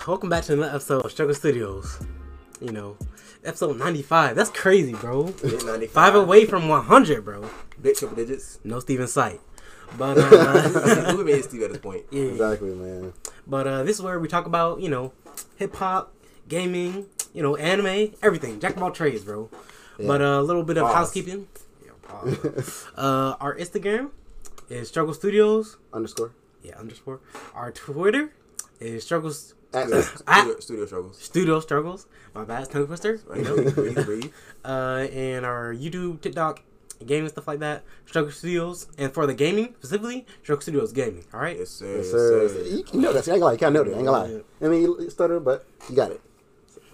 good, guys? Welcome back to another episode of Struggle Studios. You know, episode 95. That's crazy, bro. Big 95. Five away from 100, bro. Big triple digits. No Steven Sight. But uh, Who made Steve at this point? yeah. Exactly, man. But uh, this is where we talk about, you know, hip hop, gaming, you know, anime, everything. Jack of all trades, bro. But uh, a little bit of Pause. housekeeping. Yeah, pause. uh, our Instagram is Struggle Studios. Underscore. Yeah, underscore. Our Twitter is Struggles At, Studio, studio struggles. Studio Struggles. My bad, tongue twister. Right? You know. breathe, breathe. uh, and our YouTube, TikTok, gaming stuff like that. Struggle Studios, and for the gaming specifically, Struggle Studios Gaming. All right. Yes, sir. yes, Yes, sir. sir. You, you know that. See, I ain't gonna lie. You kinda know that. I ain't gonna lie. I mean, you stutter, but you got it.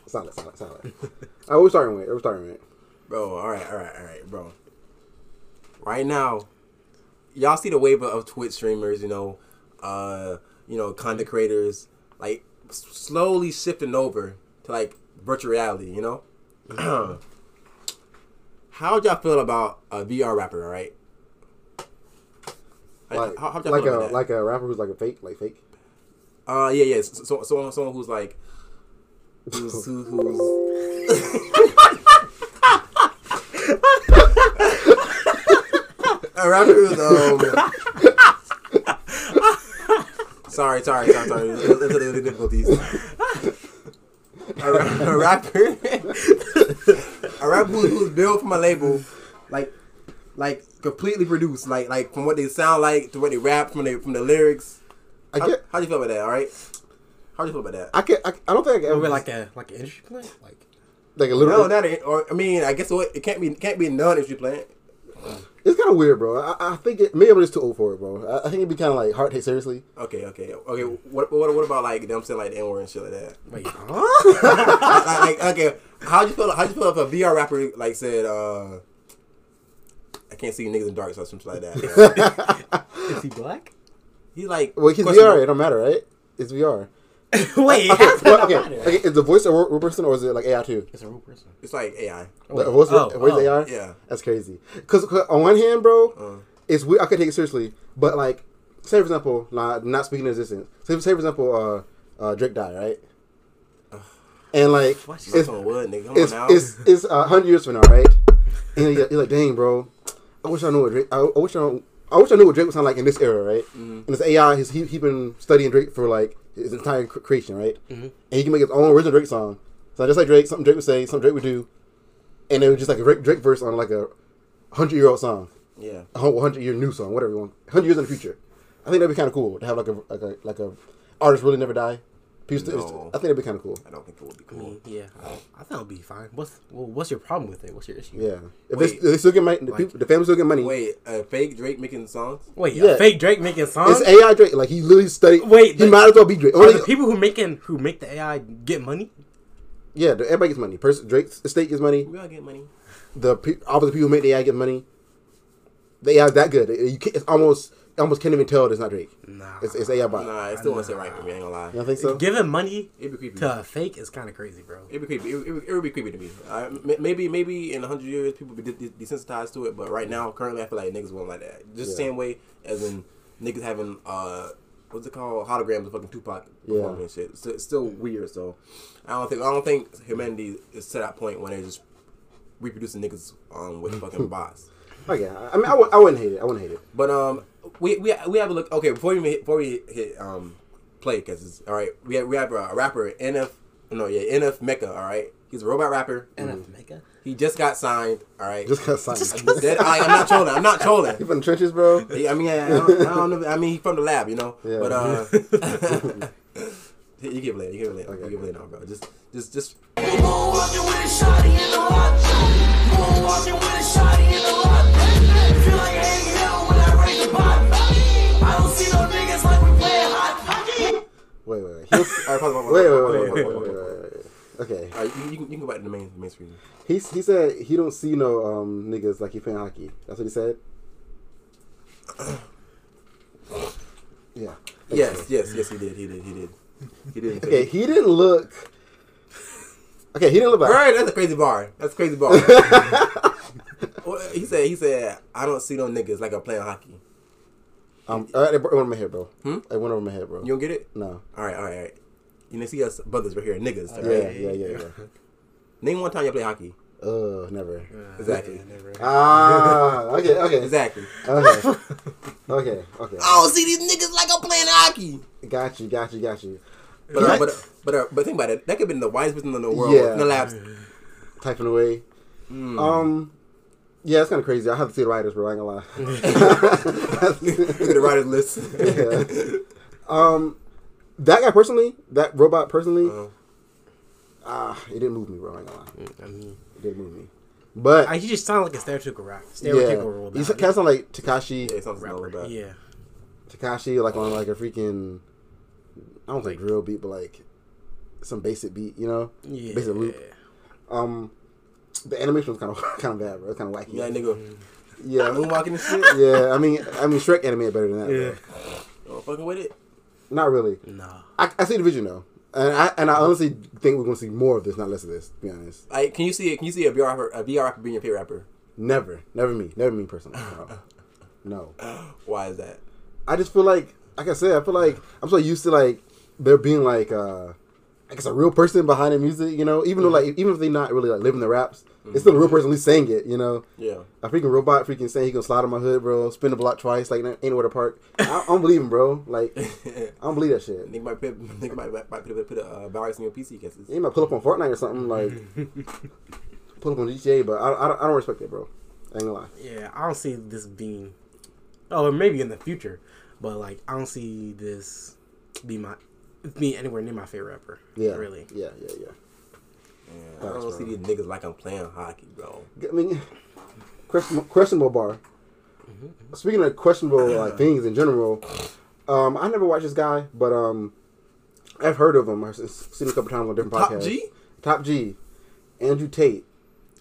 Solid, solid, solid. All right, we're starting with. It. We're starting with. Bro, all right, all right, all right, bro. Right now, y'all see the wave of Twitch streamers, you know, uh, you know, content creators, like s- slowly shifting over to like virtual reality, you know. How would y'all feel about a VR rapper, all right? Like, how, how'd like a like a rapper who's like a fake, like fake. Uh, yeah, yeah. So, so someone, someone who's like, who's, who, who's. A rapper who's um. Sorry, sorry, sorry, sorry. It's it's a little difficulties. A, ra- a rapper, a rapper who's, who's built from a label, like, like completely produced, like, like from what they sound like to what they rap, from the from the lyrics. I How, get. how do you feel about that? All right. How do you feel about that? I can. I, I don't think I can A ever little like a like an industry plant, like like a little. No, not a, or I mean, I guess what it can't be can't be non industry plant. It's kind of weird, bro. I, I think it, maybe I'm just too old for it, bro. I, I think it'd be kind of like hard to take seriously. Okay, okay, okay. What what what about like them saying like the N word and shit like that? wait, huh? like, like, okay, how'd you feel? How'd you feel if a VR rapper like said, uh, "I can't see niggas in the dark" or something like that? Is he black? he like Well, he's questionable- VR. It don't matter, right? It's VR. wait, Okay, well, okay, okay. Is the voice a real real person or is it like AI too? It's a real person. It's like AI. Wait, The voice, oh, voice oh. AI. Yeah. That's crazy. Because on one hand, bro, Uh, it's weird. I could take it seriously, but like, say for example, not not speaking in existence. Say, say for example, uh, uh, Drake died, right? And like, What? it's it's on wood, nigga. It's it's it's a hundred years from now, right? And you're, you're like, dang, bro, I wish I knew what Drake. I, I wish I. I wish I knew what Drake would sound like in this era, right? Mm-hmm. And this AI, he's he he been studying Drake for like his entire cr- creation, right? Mm-hmm. And he can make his own original Drake song. So just like Drake, something Drake would say, something Drake would do, and it was just like a Drake, Drake verse on like a hundred year old song yeah. a hundred year new song, whatever you want, hundred years in the future. I think that'd be kind of cool to have like a like a like a artist really never die. People still- No. I think it'd be kind of cool. I don't think it would be I cool. mean, yeah, uh, I think it'd be fine. What's well, what's your problem with it? What's your issue? Yeah, if Wait. they, if they still get money, the, Like- people, the family still get money. Wait, a fake Drake making songs? Wait, Yeah. a fake Drake making songs? It's AI Drake. Like he literally studied. Wait, he the- might as well be Drake. Are Only, the people who making who make the AI get money? yeah, the, everybody gets money. Person, Drake's estate gets money. We all get money. The pe- obviously people who make the AI get money. The AI is that good. It- you can't, it's almost you almost can't even tell it's not Drake. Nah. It's, it's AI bot. Nah, it still won't sit right with me. I ain't gonna lie. You don't think so? Giving money It'd be creepy. to a fake is kind of crazy, bro. It'd be creepy. It, would- it, it would be creepy to me. I, m- maybe maybe in hundred years people be de- de- desensitized to it, but right now, currently, I feel like niggas won't like that. Just the Yeah. same way as in niggas having uh what's it called holograms of fucking Tupac Yeah. and shit. It's, it's still weird. So I don't think I don't think humanity is to that point when they're just reproducing niggas um with fucking bots. Oh yeah. I mean, I, w- I wouldn't hate it. I wouldn't hate it. But um, we we we have a look. Okay, before we hit, before we hit um play because it's all right. We have we have a rapper NF no yeah NF Meka. All right, he's a robot rapper. NF Mega. He just got signed. All right, Just got signed. I'm, dead, I, I'm not trolling. I'm not You trolling. from the trenches, bro? I mean, I don't, I don't know. I mean, he's from the lab, you know. Yeah. But uh, you give it later. You give it later. Okay. You give it later, now, bro. Just just just He was, all right. Pause, pause, pause, wait, wait, wait, wait, wait, wait, wait, wait. Okay. All right, you, you, can, you can go back to the main main screen. He he said he don't see no um niggas like he playing hockey. That's what he said. Yeah. Yes, yes, yes. He did. He did. He did. He did. Okay, he didn't look. Okay, he didn't look All right, that's a crazy bar. That's a crazy bar. Well, he said, he said, I don't see no niggas like I'm playing hockey. Um, uh, it went over my head, bro. Hmm? It went over my head, bro. You don't get it? no. All right, all right, all right. You know, see us brothers right here, niggas. all Yeah, right? yeah, yeah, yeah. Name one time you play hockey. Uh, never. Exactly. Never. Ah, okay, okay, Exactly. okay, okay, okay. I don't see these niggas like I'm playing hockey. Got you, got you, got you. But uh, but uh, but uh, but think about it. That could have been the wisest person in the world Yeah. in the labs. Typing away. Mm. Um, yeah, it's kind of crazy. I have to see the writers, bro. I ain't gonna lie. Look at the writers list. Yeah. um, that guy personally, that robot personally, Uh, ah, it didn't move me, bro. I ain't gonna lie. I mean, It didn't move me. But I, he just sounded like a stereotypical rap. yeah, Stereotypical robot. he's kind of sound like Tekashi, yeah, something rapper. about. Yeah. Tekashi, like on like a freaking, I don't think drill beat, but like some basic beat, you know? Yeah. Basic loop. Um, the animation was kind of kind of bad, bro. It's kind of wacky. Yeah, nigga. Yeah, Moonwalking and shit. yeah. I mean, I mean, Shrek animated better than that. Yeah. Bro. Fucking with it. Not really. Nah. I, I see the vision though, and I and I honestly think we're gonna see more of this, not less of this. To be honest, Like, can you see it? Can you see a VR rapper, a VR rapper being your favorite rapper? never, never me, never me personally. No. no. Why is that? I just feel like, like I said, I feel like I'm so used to like there being like, uh I guess a real person behind the music, you know. Even though like even if they're not really like living the raps, it's still a real person at least saying it, you know. Yeah. A freaking robot freaking saying he can slide on my hood, bro. Spin the block twice, like ain't nowhere to park. I, I don't believe him, bro. Like I don't believe that shit. Nigga might put, nigga might, might, might put, a- put a uh, virus in your PC cases. He might pull up on Fortnite or something, like pull up on GTA, but I, I, don't, I don't respect it, bro. I ain't gonna lie. Yeah, I don't see this being. Oh, maybe in the future, but like I don't see this be my be anywhere near my favorite rapper. Yeah, really. Yeah, yeah, yeah. I don't bro. see these niggas like I'm playing hockey, bro. I mean, questionable, questionable bar. Speaking of questionable like things in general, um, I never watched this guy, but um, I've heard of him. I've seen him a couple times on different Top podcasts. Top G? Top G, Andrew Tate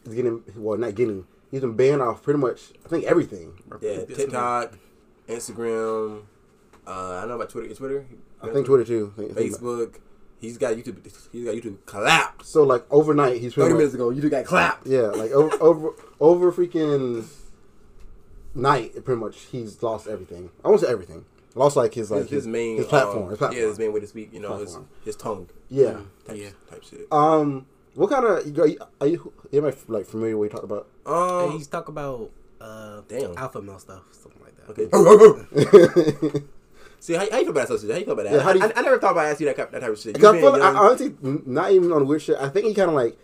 is getting well, not getting. He's been banned off pretty much. I think everything. Yeah, TikTok, Instagram. Uh, I know about Twitter. Twitter. I think Twitter too. I think- I think- Facebook. He's got YouTube. He's got YouTube collapsed. So like overnight, he's pretty Thirty much, minutes ago, YouTube got clapped. Yeah, like over over over freaking night, pretty much he's lost everything. I won't say everything. Lost like his like His, his main his platform. um, his platform. Yeah, his main way to speak. You know, his, Platform. his tongue. yeah. Type, Yeah. type shit. Um, what kind of are you, are you am I like familiar with what you talked about? Hey, Um. he's talk about uh Damn. alpha male stuff, something like that. Okay. See, how, how you feel about that? Social? How you feel about that? Yeah, how do you- I, I, I never thought about asking you that, that type of shit. I feel I, honestly, not even on weird shit. I think he kind of like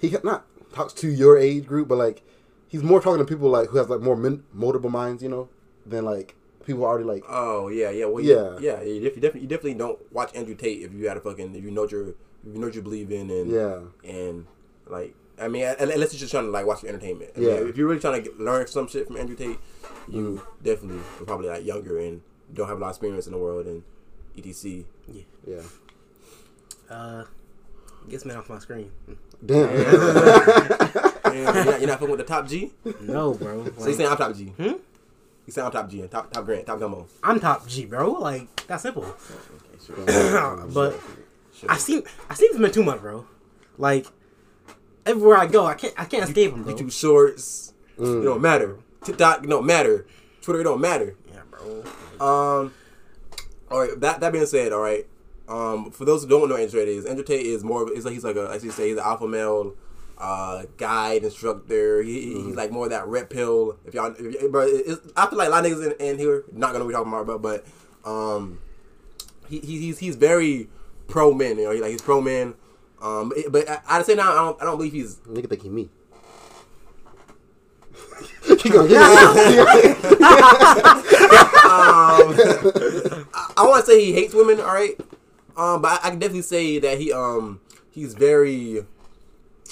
he not talks to your age group, but like he's more talking to people like who has like more min- multiple minds, you know, than like people already like Oh yeah, yeah, well, Yeah. yeah, yeah. You, def- you definitely, you definitely don't watch Andrew Tate if you got a fucking if you know what you're if you know what you believe in and yeah and like I mean unless you're just trying to like watch the entertainment. I mean, Yeah. if you're really trying to get, learn some shit from Andrew Tate, you Mm. definitely are probably like younger and don't have a lot of experience in the world and etc. yeah. Uh, gets me off my screen. Damn. And you're, not, you're not fucking with the top G. No, bro. So you Like, saying I'm top G? Hmm? You saying I'm top G and top top Grant, top Gummo. I'm top G, bro. Like that's simple. Okay, sure. but sure. I seen I seen him in too much, bro. Like everywhere I go, I can't I can't escape him, bro. YouTube Shorts, Mm. it don't matter. TikTok, it don't matter. Twitter, it don't matter. Yeah, bro. Um, all right. That that being said, all right. Um, for those who don't know what Andrew Tate is, Andrew Tate is more. of It's like he's like a, as you say, he's an alpha male, uh, guide instructor. He, he- he's like more of that red pill. If y'all, if, y- but it's, I feel like a lot of niggas in, in here not gonna be talking about, but but um, he, he he's he's very pro men. You know, he like he's pro men. Um, it- but at at say same time, I don't I don't believe he's Nigga think he me. Keep going, keep going. Um, I, I want to say he hates women, all right. Um, but I, I can definitely say that he um he's very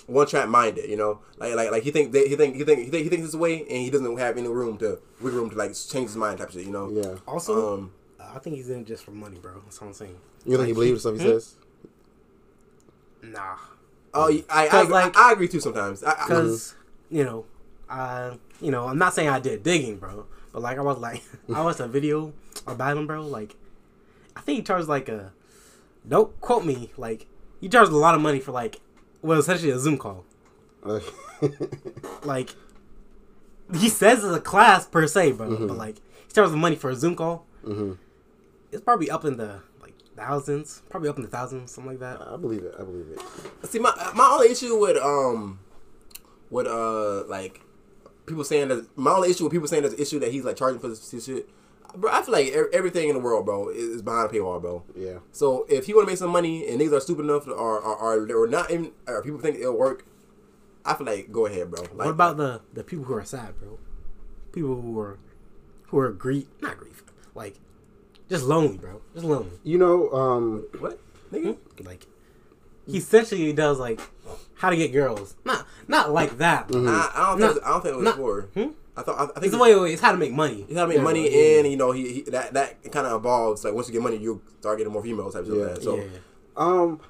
one track minded. You know, like like like he think that he think he think he think he thinks this way, and he doesn't have any room to wiggle room to like change his mind type shit. You know. yeah. Also, Um. I think he's in it just for money, bro. That's what I'm saying. You think he believes the stuff he says? Nah, Oh, I I, I, 'Cause, agree, like- I, I agree too. Sometimes. I, I, because you know, I you know I'm not saying I did digging, bro. But like I was like I watched a video about him, bro. Like I think he charged like a don't quote me like he charged a lot of money for like well essentially a Zoom call. Like he says it's a class per se, bro. Mm-hmm. But like he charges money for a Zoom call. Mm-hmm. it's probably up in the like thousands, probably up in the thousands, something like that. I believe it. I believe it. See, my my only issue with um, with uh, like people saying that my only issue with people saying there's an issue that he's like charging for this shit. Bro, I feel like everything in the world, bro, is is behind a paywall, bro. Yeah. So if he want to make some money and niggas are stupid enough or or, or, or not even or people think it'll work, I feel like go ahead, bro. Like, what about the the people who are sad, bro? People who are who are grief, not grief, like just lonely, bro. Just lonely. You know, um, what nigga? Like he essentially does like how to get girls. Not not like that. but I, I don't think Not- I don't think it was not- for. hmm? I thought I, I think It's the way it's how to make money. He gotta make Yeah, money yeah. and you know he, he that that kind of evolves. Like once you get money, you start getting more females type shit. Yeah. Like that. So yeah. um,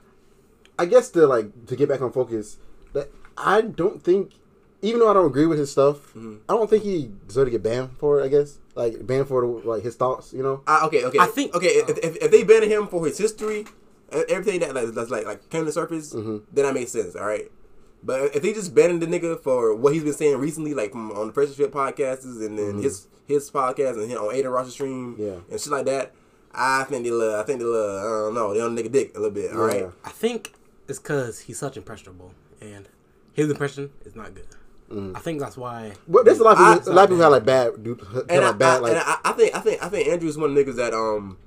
I guess to like to get back on focus, that I don't think, even though I don't agree with his stuff, Mm-hmm. I don't think he deserved to get banned for it. I guess like banned for like his thoughts. You know. I, okay, okay. I think- okay. If, if, if they banned him for his history, everything that like, that's like like came to the surface, Mm-hmm. then that makes sense. All right. But if they just banning the nigga for what he's been saying recently, like from on the Fresh and Fit podcasts and then his his podcast and him on Adin Ross stream, Mm-hmm. Yeah. and shit like that, I think they love. I think they love. I don't know. They on the nigga dick a little bit. All right. Yeah. I think it's because he's such impressionable, and his impression is not good. Mm. I think that's why. But there's a lot of people, a lot of people have like bad, dude, have And, I, bad, I, like I, I think I think I think Andrew's one of the niggas that um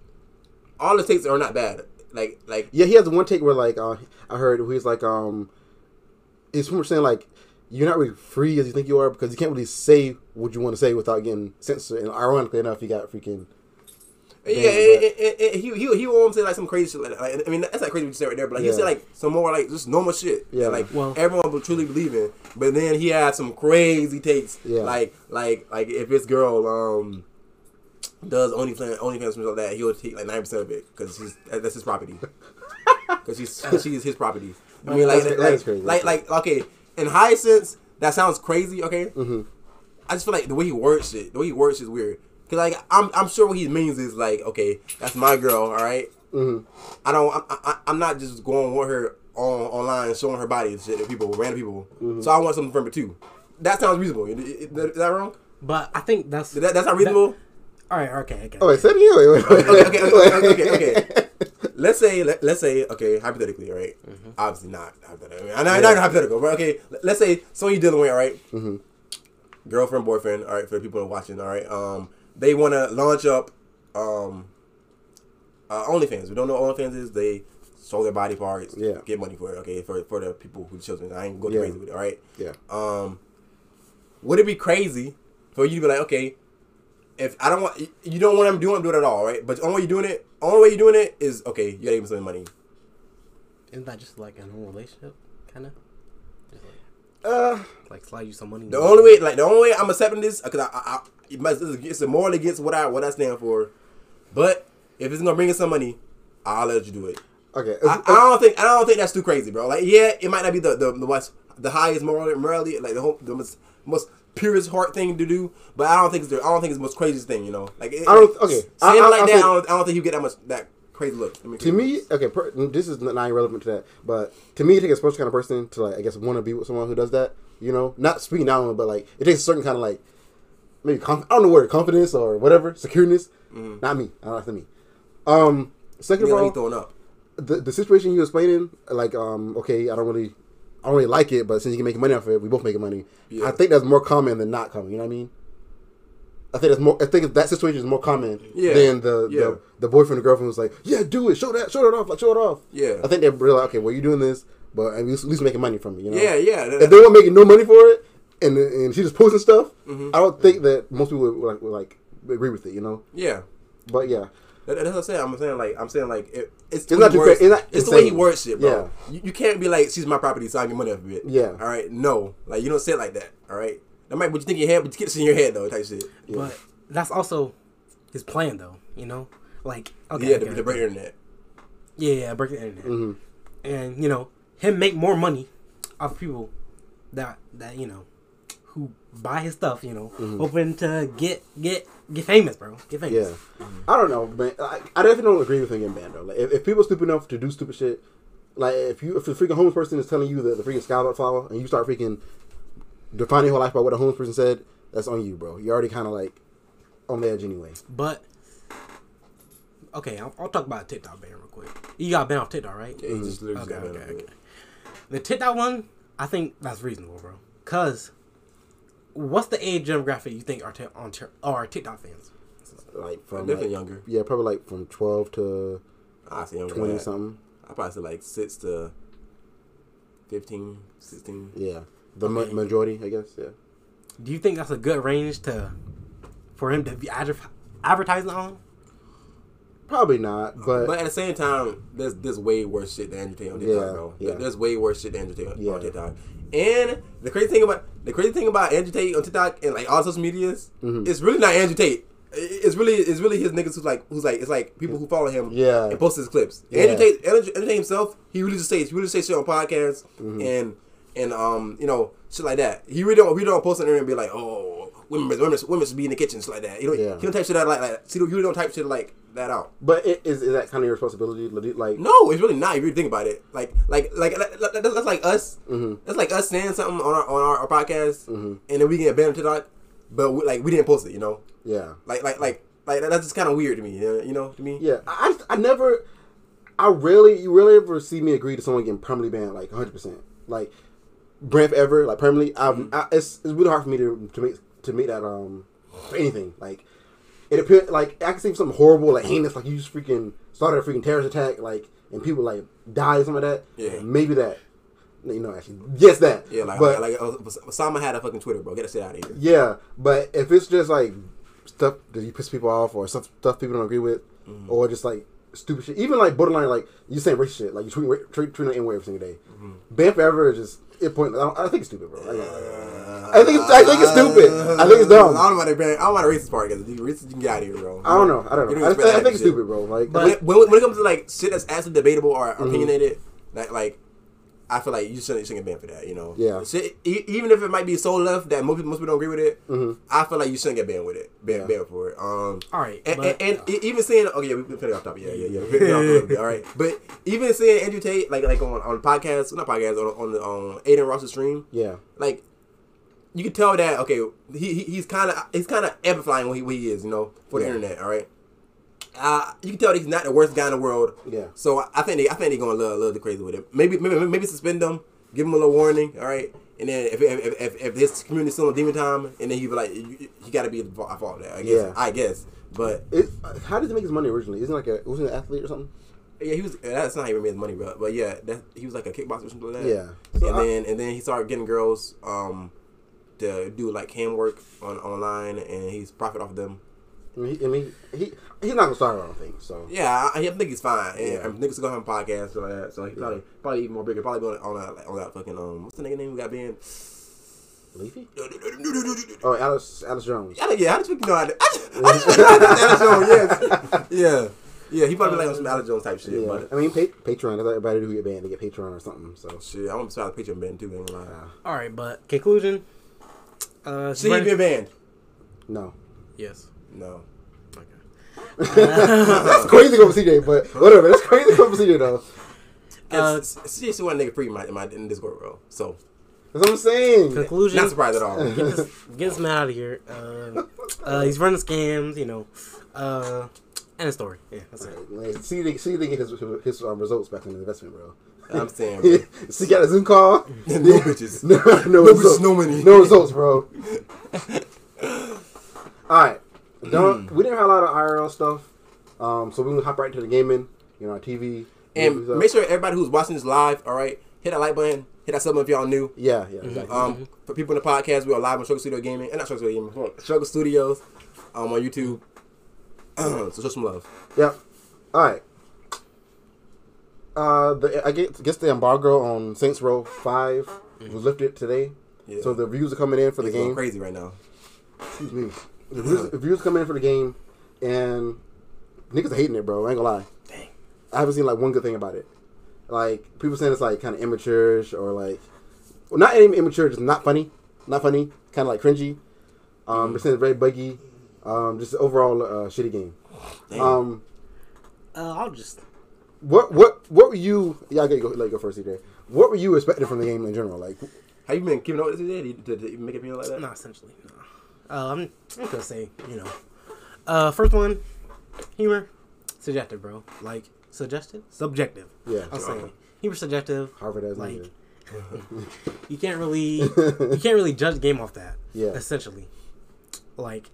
all the takes are not bad. Like like Yeah, he has one take where like uh, I heard he's like um, he's pretty much saying like you're not really free as you think you are because you can't really say what you want to say without getting censored. And ironically enough, he got freaking yeah, Damn, it, it, it, it, he he he won't say like some crazy shit like that. Like, I mean that's not crazy what you said right there, but like he said like some more like just normal shit. Yeah. like Well- everyone would truly believe in. But then he had some crazy takes. Yeah. Like like like if this girl um does OnlyFans OnlyFans something like that, he'll take like nine percent of it because he's that's his property. Because she's she's his property. I mean like That's- like, that's crazy. like like okay in high sense that sounds crazy. Okay. Mm-hmm. I just feel like the way he words it, the way he words is weird. Cause like I'm, I'm sure what he means is like, okay, that's my girl, all right? Mhm. I don't, I'm, I, I'm not just going with her on online showing her body and shit to people, random people. Mm-hmm. So I want something from her too. That sounds reasonable. Is, is that wrong? But I think that's That, that's not reasonable. All right. Okay, okay. Oh wait, say it okay, okay, okay, okay, okay. Let's say, let, let's say, okay, hypothetically, all right? Obviously not hypothetically. I know, I know not hypothetical, but okay. Let's say someone you're dealing with, all right? Girlfriend, boyfriend, all right, for the people watching, all right? Um, they want to launch up, um, uh, OnlyFans. We don't know what OnlyFans is. They show their body parts, Yeah. get money for it, okay? For for the people who children. I ain't going Yeah. crazy with it, all right? Yeah. Um, would it be crazy for you to be like, okay, if I don't want, you don't want them doing do it at all, right? But the only way you're doing it, only way you're doing it is okay. You gotta give me some money. Isn't that just like a normal relationship, kind of? Like, Uh, like slide you some money. The only way, like the only way I'm accepting this, because I, I, I it must, it's more against what I what I stand for. But if it's gonna bring in some money, I'll let you do it. okay. I, I don't think I don't think that's too crazy, bro. Like, yeah, it might not be the the the, the highest moral morality, like the whole, the most, most purest heart thing to do, but I don't think it's the, I don't think it's the most craziest thing, you know. Like, it, I don't- okay. saying I- I- like I that, think- I, don't, I don't think you get that much that crazy look. I mean, to me, okay, per, this is not irrelevant to that, but to me, it takes a special kind of person to like, I guess, want to be with someone who does that. You know, not speaking down but like, it takes a certain kind of like, maybe conf- I don't know where confidence or whatever, secureness. Not me. I don't not me. Um, second of all, throwing up. the the situation you explaining, like, um, okay, I don't really, I don't really like it, but since you can make money off of it, we both making money. Yeah. I think that's more common than not common. You know what I mean? I think that's more. I think that situation is more common Yeah. than the, Yeah. the the boyfriend or girlfriend was like, "Yeah, do it, show that, show it off, like show it off." Yeah. I think they're really like, okay. Well, you're doing this, but at least, at least making money from it. You know? Yeah, yeah. If they weren't making no money for it, and and she just posting stuff, Mm-hmm. I don't think that most people would, like would like agree with it. You know? yeah. But yeah, That- That's what I'm saying. I'm saying like I'm saying like it, it's, It's the not way he too words- it's not it's the way he words shit, bro. Yeah. You, you can't be like she's my property, so I get money off of it. Yeah. All right. No, like you don't say it like that. All right. That might what you think in your head, but you get this in your head though, type shit. But that's also his plan, though. You know, like okay, yeah, okay, the, the break internet. yeah, yeah, break the internet, hmm and you know him make more money off people that that you know who buy his stuff. You know, Mm-hmm. hoping to get get get famous, bro. Get famous. yeah. I don't know, man. I, I definitely don't agree with him getting banned though. Like, if, if people are stupid enough to do stupid shit, like if you if the freaking homeless person is telling you that the freaking about to and you start freaking defining your life by what a homeless person said, that's on you, bro. You're already kind of like on the edge anyway. But okay, I'll, I'll talk about TikTok ban real quick. You got banned off TikTok, right? Yeah, literally Okay, okay, okay. The TikTok one, I think that's reasonable, bro. Cause what's the age demographic you think are t- on t- are TikTok fans? Like from Definitely like, younger. Yeah, probably like from twelve to I say younger. twenty that. something. I probably say like six to 15, 16. Yeah, the ma- majority, I guess. Yeah. Do you think that's a good range to for him to be adver- advertising on? Probably not, but, But at the same time, there's there's way worse shit than Andrew Tate on TikTok, Yeah, bro. yeah. There's way worse shit than Andrew Tate on- Yeah. on TikTok. And the crazy thing about the crazy thing about Andrew Tate on TikTok and like all social medias, Mhm. it's really not Andrew Tate. It's really it's really his niggas who's like who's like it's like people who follow him Yeah. and post his clips. Yeah. Andrew Tate Andrew, Andrew Tate himself, he really just says he really just say shit on podcasts Mm-hmm. and and um you know shit like that. He really don't he don't post on there and be like oh women women women should be in the kitchens like that. You don't Yeah. he don't type shit out like like he don't, don't type shit like that out. but it, is is that kind of your responsibility? Like, No, it's really not. If you think about it, like, like, like, like that- that's like us. Mhm. That's like us saying something on our on our, our podcast, Mhm. and then we get banned to TikTok, but we, like we didn't post it. You know, yeah, like, like, like, like that's just kind of weird to me. You know, you know to me. yeah. I, I I never, I rarely, you rarely ever see me agree to someone getting permanently banned, like hundred percent, like brand forever, like permanently. Mm-hmm. I, I, it's it's really hard for me to to make to make that um for anything like. It appeared like I can see something horrible, like heinous, like you just freaking started a freaking terrorist attack, like and people like die or something like that. Yeah. maybe that. You know, actually, yes, that. Yeah, like, but like, uh, Osama had a fucking Twitter, bro. Get that shit out of here. Yeah, but if it's just like stuff that you piss people off or stuff stuff people don't agree with, Mm-hmm. or just like stupid shit, even like borderline like you saying racist shit, like you tweet tweet tweeting N word every single day. Mm-hmm. Ban forever is just it point. I, I think it's stupid, bro. I, I think it's, I think it's stupid. I think it's dumb. I don't know about the. I don't about the racist part because racist you can get out of here, bro. I don't know. I don't know. I, I think it's shit. stupid, bro. Like, But- when, when, when it comes to like shit that's actually debatable or Mm-hmm. opinionated, like like I feel like you shouldn't, you shouldn't get banned for that. You know, Yeah. Shit, e- even if it might be so left that most people, most people don't agree with it, Mhm. I feel like you shouldn't get banned with it, banned, Yeah. banned for it. Um, All right, and, but- and, and e- even saying, okay, yeah, we we finna off topic, yeah, yeah, yeah, we finna off a little bit, all right. But even saying Andrew Tate, like like on on podcast, not podcast, on on the on Adin Ross's stream, yeah, like you can tell that okay, he, he he's kind of he's kind of amplifying what he, what he is, you know, for the Yeah. internet. All right, uh, you can tell he's not the worst guy in the world. Yeah. So I- I think they I think they're going a little, a little bit crazy with it. Maybe maybe maybe suspend him, give him a little warning. All right. And then if if, if, if, community still on demon time, and then he be like, you, you got to be at fault that. I guess. Yeah. I guess. But it, how did he make his money originally? Isn't like a wasn't he an athlete or something? yeah, he was. That's not how he made his money, bro. But yeah, that he was like a kickboxer or something like that. Yeah. So and I- then and then he started getting girls um to do like cam work on online, and he's profit off of them. I mean, he, I mean, he he's not gonna start. I don't think so. Yeah, I, I think he's fine. And Yeah. I'm niggas gonna have a podcast and like that. So he probably probably even more bigger. Probably going on that on that fucking um what's the nigga name we got banned? Leafy? Oh, Alice Alice Jones. yeah, how did you know? I, I just, I just Alex Jones, yes. yeah, yeah. He probably like on some Alex Jones type shit. Yeah, But I mean, pa- Patreon. That's everybody do get banned. They get Patreon or something. So shit, I want to start the Patreon band too. Ain't lie. all right, but conclusion. Uh, See, you been banned? no, Yes. No. Okay. that's crazy over CJ. But whatever, that's crazy over CJ though. Uh, Cause CJ still want nigga free in my in my in Discord, bro. So That's what I'm saying. Conclusion. not surprised at all. Get this, get this man out of here. Uh, uh, he's running scams, you know. Uh, and a story. Yeah, that's it. Like, CJ, CJ get his his um, results back in the investment, bro. I'm saying, bro. See, got a Zoom call. no bitches. no, no, No results. bitches, no money. No results, bro. All right, don't. We didn't have a lot of IRL stuff, um, so we gonna hop right into the gaming. You know, our TV. And make sure everybody who's watching this live, all right, hit that like button, hit that sub button if y'all new. Yeah, yeah, exactly. Um, for people in the podcast, we are live on Struggle Studio Gaming, and not Struggle Studio Gaming, Struggle Studios, um, on YouTube. so show some love. Yep. All right. Uh, the I guess, guess the embargo on Saints Row 5 was lifted today, Yeah. so the reviews are coming in for the It's going game. crazy right now. Excuse me. The reviews, the reviews coming in for the game, and niggas are hating it, bro. I ain't gonna lie. Dang. I haven't seen like one good thing about it. Like people saying it's like kind of immature or like, well, not even immature, just not funny, not funny, kind of like cringy. Um, they're saying it's very buggy. Um, just overall uh, shitty game. Damn. Um, Uh, I'll just. what what what were you? Yeah, I gotta go. Let you go first, CJ. What were you expecting from the game in general? Like, Have you been keeping up with this today? Did, did, did you make it feel like that? Not essentially. No. Uh, I'm, I'm gonna say, you know. Uh, first one, humor. subjective, bro. Like suggestive, subjective. Yeah. I'm saying humor subjective. Harvard has Like, like, You can't really, you can't really judge the game off that. Yeah. Essentially, like,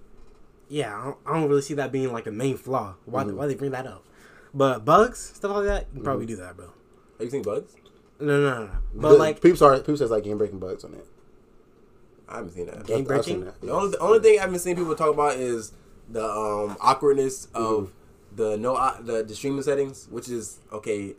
yeah, I don't, I don't really see that being like a main flaw. Why Mm-hmm. why they bring that up? But bugs, stuff like that, you can probably do that, bro. Have you seen Bugs? No, no, no, no. But The- like, people sorry, people says like game breaking bugs on it. I haven't seen that. Game breaking? seen that, The only the only thing I've been seeing people talk about is the um awkwardness of Mm-hmm. the no uh, the, the streaming settings, which is okay.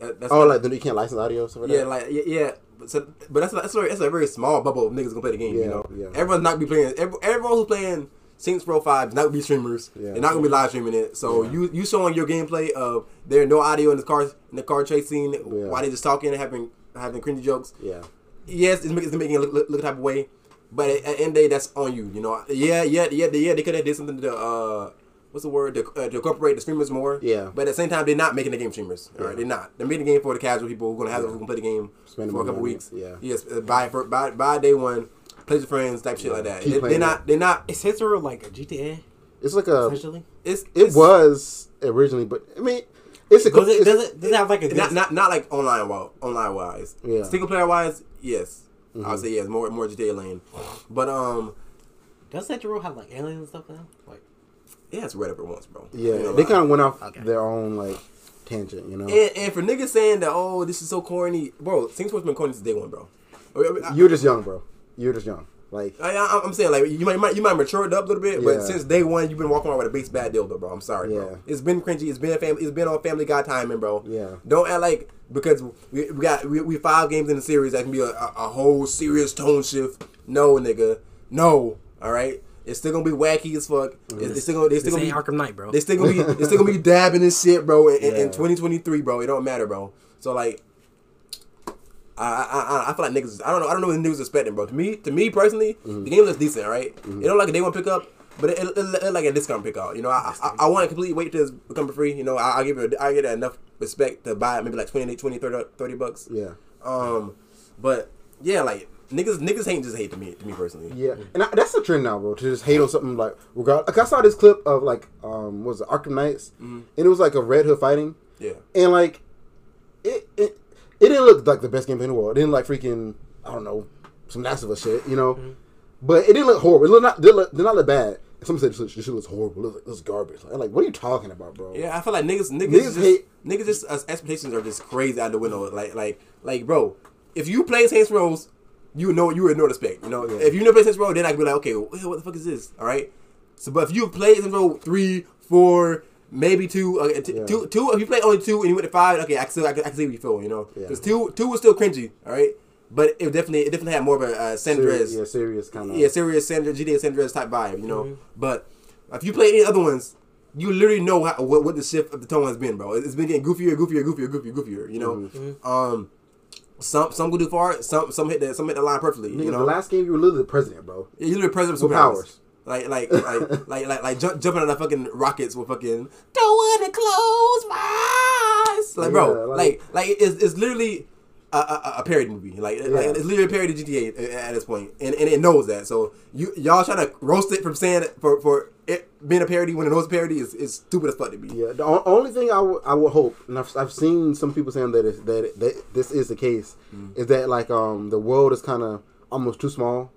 that- That's Oh, like then you can't license audio stuff like yeah, that. like yeah, yeah. But, so, but that's that's a, that's a very small bubble of niggas gonna play the game. Yeah, you know, yeah. everyone's not gonna be playing. Every, everyone who's playing Saints Row Five is not gonna be streamers. Yeah. They're not gonna be live streaming it. So Yeah. you you showing your gameplay of there no audio in the car in the car chase scene Yeah. while they just talking and having having cringy jokes yeah, yes, it's making, it's making it look, look, look type of way, but at, at the end of the day, that's on you. You know, yeah, yeah, yeah, yeah. They could have did something to uh, what's the word to, uh, to incorporate the streamers more. Yeah. But at the same time, they're not making the game streamers. All right, Yeah. they're not. They're making the game for the casual people who are gonna have who can play the game Spend for a couple on it, weeks. yeah. Yes, uh, buy for buy, buy day one, play with friends, type shit like that. Keep They, they're it. not. They're not. is Saints Row like a GTA it's like a. essentially? It's It was originally, but I mean, it's a. Does it, it's- does it does it have like a not, not not like online wa- online wise. Yeah. Single player wise, yes. I would say yes, more more GTA lane, but um. does that Row have like aliens and stuff now? Like Yeah, it's whatever it wants, bro. Yeah, You know, they like- kind of went off Okay. their own like tangent, you know. And, and for niggas saying that, oh, this is so corny, bro. Saints Row's been corny since day one, bro. I, You're just young, bro. You're just young. Like, I, I, I'm saying like you might, you might you might mature it up a little bit, but since day one you've been walking around with a base bad dildo, bro. I'm sorry, Yeah. bro. It's been cringy. It's been a family. It's been on Family Guy timing, bro. Yeah. Don't act like because we, we got we, we five games in the series that can be a, a, a whole serious tone shift. No, nigga. No. All right. It's still gonna be wacky as fuck. It's, it's still gonna. They this still gonna be, Arkham Knight, bro. They still gonna be they still gonna be dabbing this shit, bro. In, in- in 2023, bro. It don't matter, bro. So like, I I, I, I feel like niggas. I don't know. I don't know what the niggas expecting, bro. To me, to me personally, Mm-hmm. the game looks decent, all right? It don't like a day one pickup, but it, it, it, it like a discount pickup. You know, I I, I want to completely wait till it's become free. You know, I, I give it I get enough respect to buy it maybe like 20, 20 30, 30 bucks. yeah, Um, but yeah, like niggas niggas hate just hate to me to me personally. yeah, and I, that's the trend now, bro. To just hate on something like regard. Like I saw this clip of like um, what was it Arkham Knights, Mm-hmm. and it was like a Red Hood fighting, Yeah. and like it it it didn't look like the best game in the world. It didn't like freaking I don't know some Last of Us shit, you know. Mm-hmm. But it didn't look horrible. It looked not did not look bad. Some said this shit looks horrible. It looks, it looks garbage. I'm like, what are you talking about, bro? Yeah, I feel like niggas, niggas, Niggas just, hate- niggas just uh, expectations are just crazy out the window. Like, like, like, bro, if you play Saints Row, you know you would know the spec. You know, Yeah. if you never play Saints Row, then I could be like, okay, what the fuck is this? All right. So, but if you play Saints Row three, four, maybe two, uh, t- Yeah. two, two, if you play only two and you went to five, okay, I can still, I can, I can see what you feel. You know, Yeah. because two, two was still cringy. All right, but it definitely, it definitely had more of a uh, San serious, yeah, serious kind of. yeah, serious Sandra, GTA San Andreas type vibe, you know. But if you play any other ones, you literally know how, what, what the shift of the tone has been, bro. It's been getting goofier, goofier, goofier, goofier, goofier. You know, um, some some go too far, some some hit the some hit the line perfectly. Nigga, you know, the last game you were literally the president, bro. yeah, you're the president of With superpowers. powers. Like like like like like like jump, jumping on the fucking rockets with fucking don't wanna close my eyes. Like bro, Yeah, like- like like it's, it's literally a, a, a parody movie. Like, like it's literally a parody of GTA at, at this point, and, and it knows that. So you y'all trying to roast it from saying it for for it being a parody when it knows a parody is, is stupid as fuck to me. Yeah, the o- only thing I would I would hope, and I've, I've seen some people saying that is, that that this is the case, Mm. is that like um the world is kind of almost too small.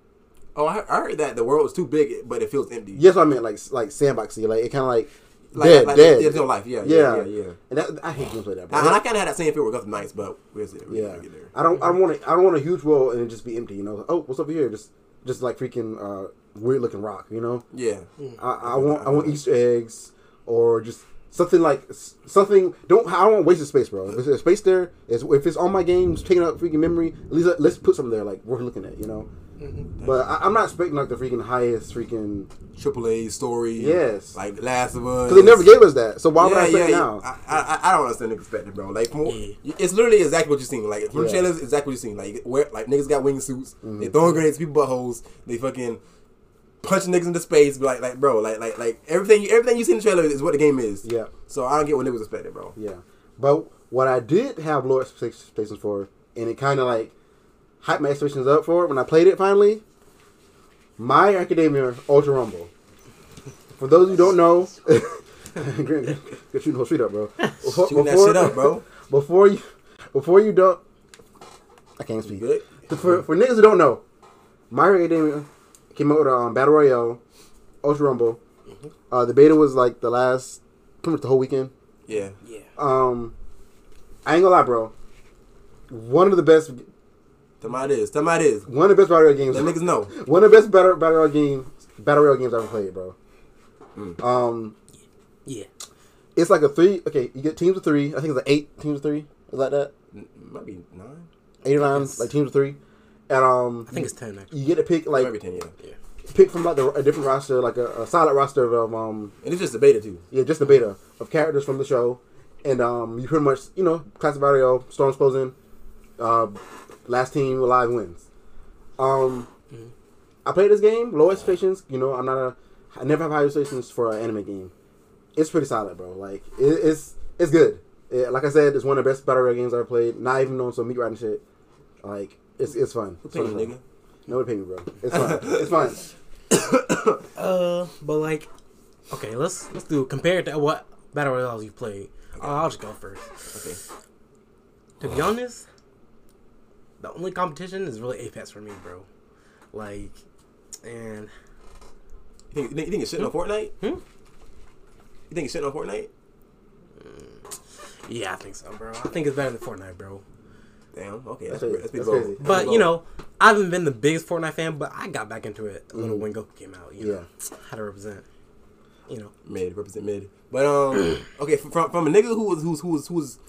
Oh, I, I heard that the world is too big, but it feels empty. Yes, I meant like like sandboxy, like it kind of like, like, dead, like, dead. There's no life. Yeah, yeah, yeah, yeah. yeah. And that, I hate games like that. Bro. And I kind of had that same feel with Gotham Knights, but we'll see. We're yeah, get there. I don't I don't want to I don't want a huge world and it just be empty. You know, oh, what's over here? Just just like freaking uh, weird looking rock. You know, Yeah. I, I want I want Easter eggs or just something like something. Don't I don't want wasted space, bro. If there's space there, is if it's on my game, it's taking up freaking memory. At least let's put something there like worth looking at. You know. But I, I'm not expecting like the freaking highest freaking Triple A story. Yes. Like Last of Us. because they never gave us that. So why would I expect it now? I, I, I don't understand the perspective, bro. Like, from, Yeah. it's literally exactly what you're seeing. Like, from the Yeah. trailers, exactly what you're seeing. Like, where like niggas got wingsuits, Mm-hmm. they throwing grenades, to people buttholes, they fucking punching niggas into space. But like, like, bro, like, like, like everything, everything you see in the trailer is what the game is. Yeah. So I don't get what niggas expected, bro. Yeah, but what I did have low expectations for, and it kind of like hyped my expectations up for it when I played it finally. My Academia Ultra Rumble. For those who don't know, Good shooting the whole street up, bro. Before, Shooting that shit up, bro. Before you, before you don't, I can't speak. good? For for niggas who don't know, My Hero Academia came out with um, Battle Royale, Ultra Rumble. Uh, the beta was like the last, pretty much the whole weekend. Yeah. Yeah. Um, I ain't gonna lie, bro. One of the best, Tell me how it is. Tell me how it is. one of the best battle royale games. Let niggas know. One of the best battle battle royale games battle royale games I've ever played, bro. Mm. Um, Yeah. it's like a three. Okay, you get teams of three. I think it's like eight teams of three. Is that that? N- Might be nine. Eight or nine, like teams of three. And um, I think it's ten. Actually. you get to pick Like, like Might be ten. Yeah. yeah. pick from like the, a different roster, like a, a solid roster of um, And it's just a beta too. yeah, just the beta of characters from the show, and um, you pretty much you know classic battle royale, storms closing, uh, last team alive wins. Um, I played this game, low expectations. You know, I'm not a, I never have high expectations for an anime game. It's pretty solid, bro. Like it, it's it's good. It, like I said, it's one of the best battle royale games I've ever played. Not even on some meat riding shit. Like it's it's fun. Who It's paid fun you, as nigga? No one paid me, bro. It's fun. it's fun. Uh, but like, okay, let's let's do compare to what battle royales you played. Uh, I'll just go first. Okay. To be honest, the only competition is really Apex for me, bro. Like, and You think, you think, you think it's shitting on Fortnite? Hmm? You think it's sitting on Fortnite? yeah, I think so, bro. I think it's better than Fortnite, bro. Damn. Okay. That's, That's that's, crazy. pretty That's crazy. That's But pretty you know, I haven't been the biggest Fortnite fan, but I got back into it a little when Goku came out. You know, how to represent. You know, mid represent mid. But um, okay, from from a nigga who was who's who's who's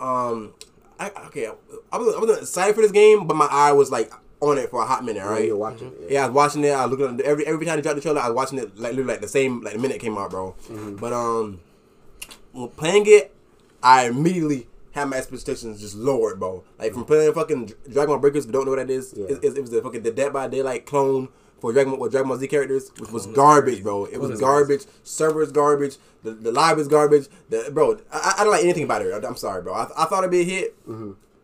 um, I okay, I was I was excited for this game, but my eye was like on it for a hot minute. Right. right. You're watching. Yeah, I was watching it. I was looking at every every time they dropped the trailer, I was watching it like literally like the same like the minute it came out, bro. But um, when playing it, I immediately had my expectations just lowered, bro. Like from playing fucking Dragon Ball Breakers, if you don't know what that is, Yeah. it, it, it was the fucking the Dead by Daylight clone for Dragon Ball, with Dragon Ball Z characters, which was garbage, bro. It was garbage. Servers garbage. The the live is garbage. The bro, I, I don't like anything about it. I, am sorry, bro. I, I thought it'd be a hit.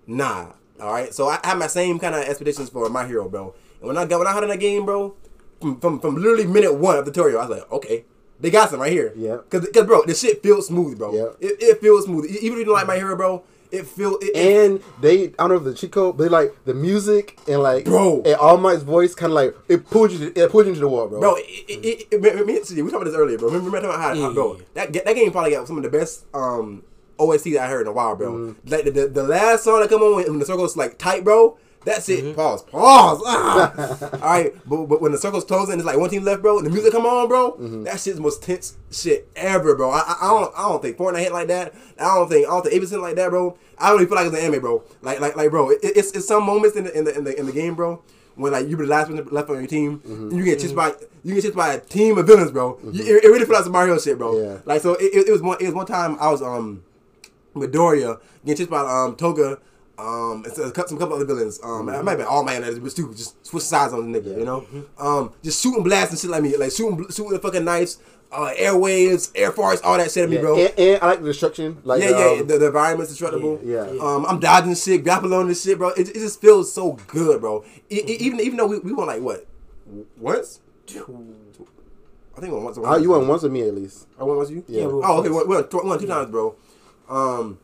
Nah. All right. So I had my same kind of expectations for my hero, bro. And when I got when I heard in that game, bro, from, from from literally minute one of the tutorial, I was like, okay, they got some right here. Yeah. Cause, cause bro, this shit feels smooth, bro. Yeah. It, it feels smooth. Even if you don't like my hero, bro, it feel it, it- And they, I don't know if the cheat code, but they like the music and like, Bro. and All Might's voice kind of like it pulled you, to, it pulled you into the wall, bro. Bro, it, it, it, it, me- me- see, we talked about this earlier, bro. Remember, remember about how, how- bro, that that game probably got some of the best um OST that I heard in a while, bro. Mm-hmm. Like the, the the last song that come on when, when the circle's like tight, bro. That's it. Mm-hmm. pause, pause. Ah. All right, but, but when the circle's closing, it's like one team left, bro. And the music come on, bro. Mm-hmm. That shit's the most tense shit ever, bro. I, I, I don't I don't think Fortnite hit like that. I don't think I don't think hit like that, bro. I don't even feel like it's an anime, bro. Like like like, bro. It, it's it's some moments in the in the in the, in the game, bro. When like you be the last one left on your team, Mm-hmm. and you get chased by you get chased by a team of villains, bro. You, it, it really feels like some Mario shit, bro. Yeah. Like so, it, it, was one it was one time I was um with Doria getting chased by um Toga. Um, some couple other villains. Um, I might have been all my that was too. Just switch sides on the nigga, you know. Um, just shooting blasts and shit like me, like shooting shooting the fucking knives, uh, airwaves, air force, all that shit at me, yeah, bro. and, and I like the destruction, like Yeah, yeah, um, the, the environment's destructible. Yeah, yeah. Um, I'm dodging shit, grappling on this shit, bro. It, it just feels so good, bro. E- e- even even though we, we won like what once, I think we won once. uh, you won once with me at least. I won once with you. Yeah. Oh, okay. We won, we won, we won two times, bro. Um,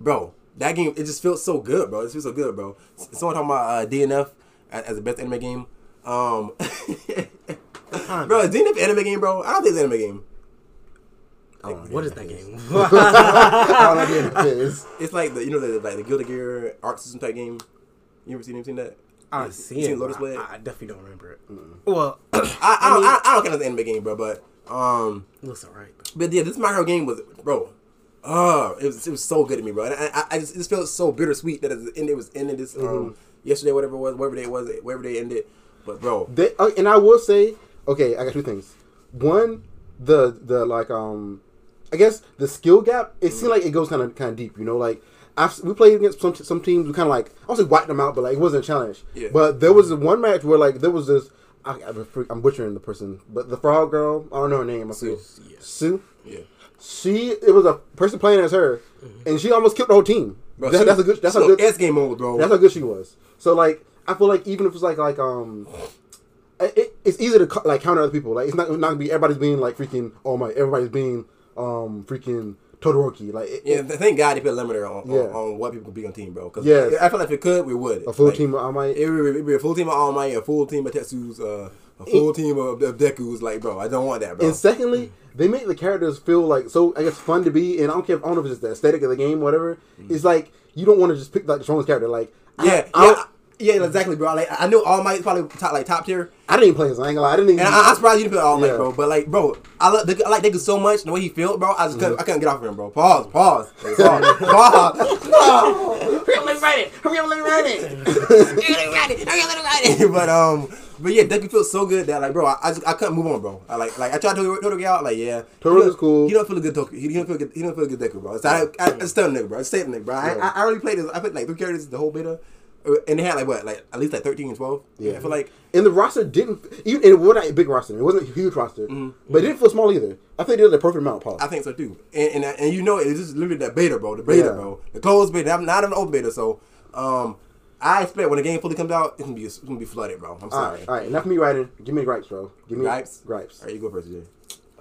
bro, that game it just feels so good, bro. It feels so good, bro. Someone talking about uh, DNF as, as the best anime game. Um, bro, is DNF an anime game, bro? I don't think it's an anime game. I don't what is what that game? I don't know what it is. It's like the you know the like the Guilty Gear Arc System type game. You ever seen? You ever seen that? I You see seen it. Lotus Blade? I, I definitely don't remember it. Well, I, I, don't, I, I don't count it as an anime game, bro. But um, it looks alright. but yeah, this My Hero game was, bro. Uh, it was it was so good to me, bro. And I, I, I just it just felt so bittersweet that it, ended, it was ended this um yesterday, whatever it was, whatever day it was, whatever day it ended. But bro, They, uh, and I will say, okay, I got two things. One, the the like um, I guess the skill gap. It seemed like it goes kind of kind of deep. You know, like I've, we played against some some teams. We kind of like I don't say wiped them out, but like it wasn't a challenge. Yeah. But there was one match where like there was this. I, I'm butchering the person, but the frog girl. I don't know her name. I feel Tsu. Yes. Tsu. yeah, She it was a person playing as her, and she almost killed the whole team. bro, That- she- that's a good. That's a go good. S game mode, bro. That's how good she was. So like, I feel like even if it's like like um, it, it's easy to like counter other people. Like it's not not gonna be everybody's being like freaking oh my everybody's being um freaking Todoroki. Like it, Yeah, th- thank God they put a limiter on, Yeah. on, on what people can be on team, bro. Because Yes. I feel like if it could, we would. a full Like, team of All Might. It would, be, a full team of All Might, a full team of Tetsu's, uh, a full team of, of Deku's. Like, bro, I don't want that, bro. And secondly, they make the characters feel like so I guess fun to be, and I don't care if I don't know if it's just the aesthetic of the game, whatever. It's like you don't want to just pick like the strongest character. Like yeah, I, yeah, don't- yeah, exactly, bro. Like, I knew All Might's probably top, like top tier. I didn't even play this. I ain't gonna. I didn't even. And I, I'm surprised you didn't put All Might, Yeah. bro. But like, bro, I, love, I like Deku so much. The way he felt, bro. I just Mm-hmm. couldn't, I couldn't get off of him, bro. Pause, pause, pause, pause. pause. but um, but yeah, Deku feels so good that like, bro, I, I just I couldn't move on, bro. I like like I tried to Todoroki out, like yeah, Todoroki's he don't- cool. He don't feel a good Toku. He, he don't feel good. He don't feel a good Deku, bro. So I, I, I still nigga, bro. I stay nigga, bro. I, Yeah. I, I already played this. I played like three characters the whole beta, Uh, and they had like what, like at least like 13 and 12. Yeah. I feel like And the roster didn't even it wasn't a big roster. It wasn't a huge roster, but it didn't feel small either. I think they did the perfect amount. Paul. Mm-hmm. I think so too. And and, and you know it's just literally that beta, bro. The beta, Yeah. bro. The closed beta. I'm not an open beta, so um, I expect when the game fully comes out, it's gonna be it's gonna be flooded, bro. I'm sorry. right, all right. Enough of me writing. Give me gripes, bro. Give me Gripes? Gripes. All right, you go first, Jay.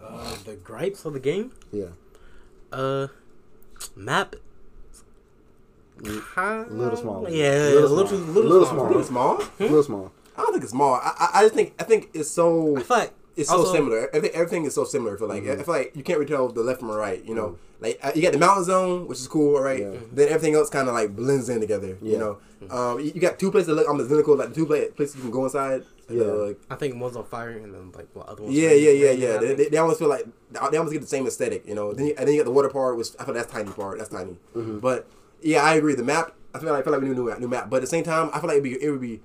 Uh, the gripes of the game. Yeah. Uh, map. A little small. Yeah, Little a little, small. too, little, Little small. small. Really small? A little small. I don't think it's small. I, I, I just think I think it's so I feel like it's so also- similar. Everything, everything is so similar. I feel like I feel like you can't really tell the left from the right. You know, like uh, you got the mountain zone, which is cool, right? Yeah. Then everything else kind of like blends in together. You Yeah. know, um, you, you got two places that look almost identical, like the two places you can go inside. Yeah. Uh, I think one's on fire and then like what other ones? Yeah, raining- yeah, yeah, yeah. They, they, they almost feel like they almost get the same aesthetic, you know. Then you, and then you got the water part, which I feel that's tiny part. That's tiny. Mm-hmm. But yeah, I agree. The map, I feel like I feel like we need a new map, new map. But at the same time, I feel like it'd be it would be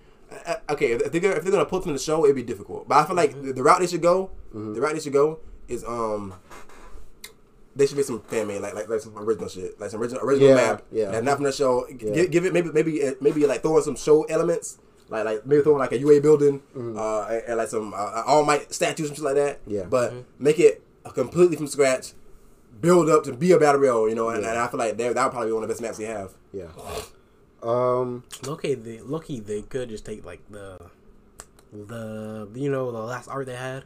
uh, okay if they're if they're gonna put them in the show, it'd be difficult. But I feel like the, the route they should go, Mm-hmm. the route they should go is um. They should make some fan made, like, like like some original shit, like some original original Yeah, map. yeah. Not from the show. Yeah. Give, give it maybe maybe uh, maybe like throwing some show elements, like like maybe throwing like a UA building, uh, and, and like some uh, All Might statues and shit like that. Mm-hmm. Yeah. But make it completely from scratch, build up to be a battle royale, you know. And, Yeah. and I feel like that that would probably be one of the best maps we have. Yeah. Um. Loki, they Loki, they could just take like the, the you know the last art they had,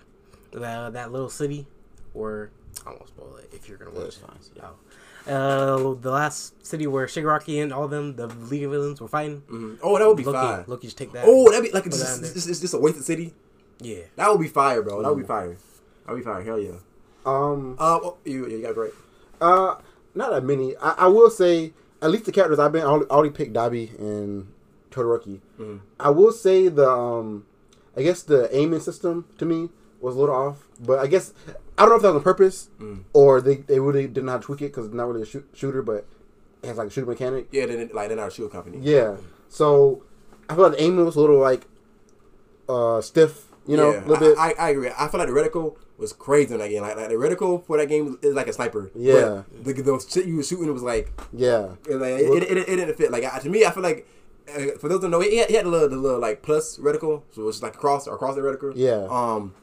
that that little city, or I won't spoil it if you're gonna watch That's it. fine. Yeah. Uh, the last city where Shigaraki and all them, the League of Villains, were fighting. Mhm. Oh, that would be Loki, fire. Loki just take that. Oh, that'd be like Put it's that just, in there. it's, it's just a wasted city. yeah. That would be fire, bro. That would be fire. That would be fire. Hell yeah. Um. Uh, oh, you you got right. Uh. Not that many. I, I will say at least the characters I've been I picked Dabi and Todoroki. Mhm. I will say the um. I guess the aiming system to me was a little off, but I guess I don't know if that was on purpose Mm. or they, they really didn't know how to tweak it because it's not really a shoot, shooter, but it has like a shooter mechanic. Yeah, then like they're not a shoe company. Yeah. So I feel like the aiming was a little like uh stiff, you know, Yeah, a little bit. I, I, I agree. I feel like the reticle was crazy in that game. Like, like the reticle for that game is like a sniper. Yeah. But the, the shit you were shooting, it was like yeah. It, like, it, it, it, it didn't fit. Like I- to me, I feel like uh, for those who know, he had, he had the little, the little like plus reticle, so it's like cross or across the reticle. Yeah. Um,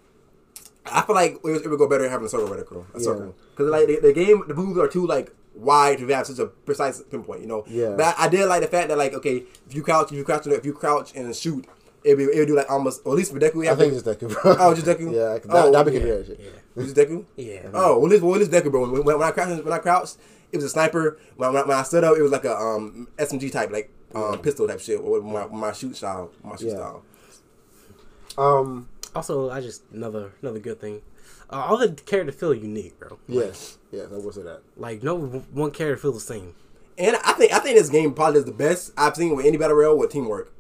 I feel like it, was, it would go better having a circle reticle, a Yeah. circle, because like the, the game, the moves are too like wide to have such a precise pinpoint. You know. Yeah. But I, I did like the fact that like okay, if you crouch, if you crouch, if you crouch and shoot, it be it would do like almost, or at least for Deku. I think it's Deku, bro. Oh, just Deku? Yeah, 'cause Oh, that, that yeah. can do that shit. Yeah. Is it Deku? Yeah. Oh, well, this well, this Deku, bro. When, when, when I crouched, when I crouched, it was a sniper. When, when, when I stood up, it was like a um SMG type, like um pistol type shit. With my, my shoot style, my shoot Yeah. style. Um. Also, I just another another good thing. Uh, all the characters feel unique, bro. Yes. Yes. I will say that. Like no one character feels the same. And I think I think this game probably is the best I've seen with any battle royale with teamwork.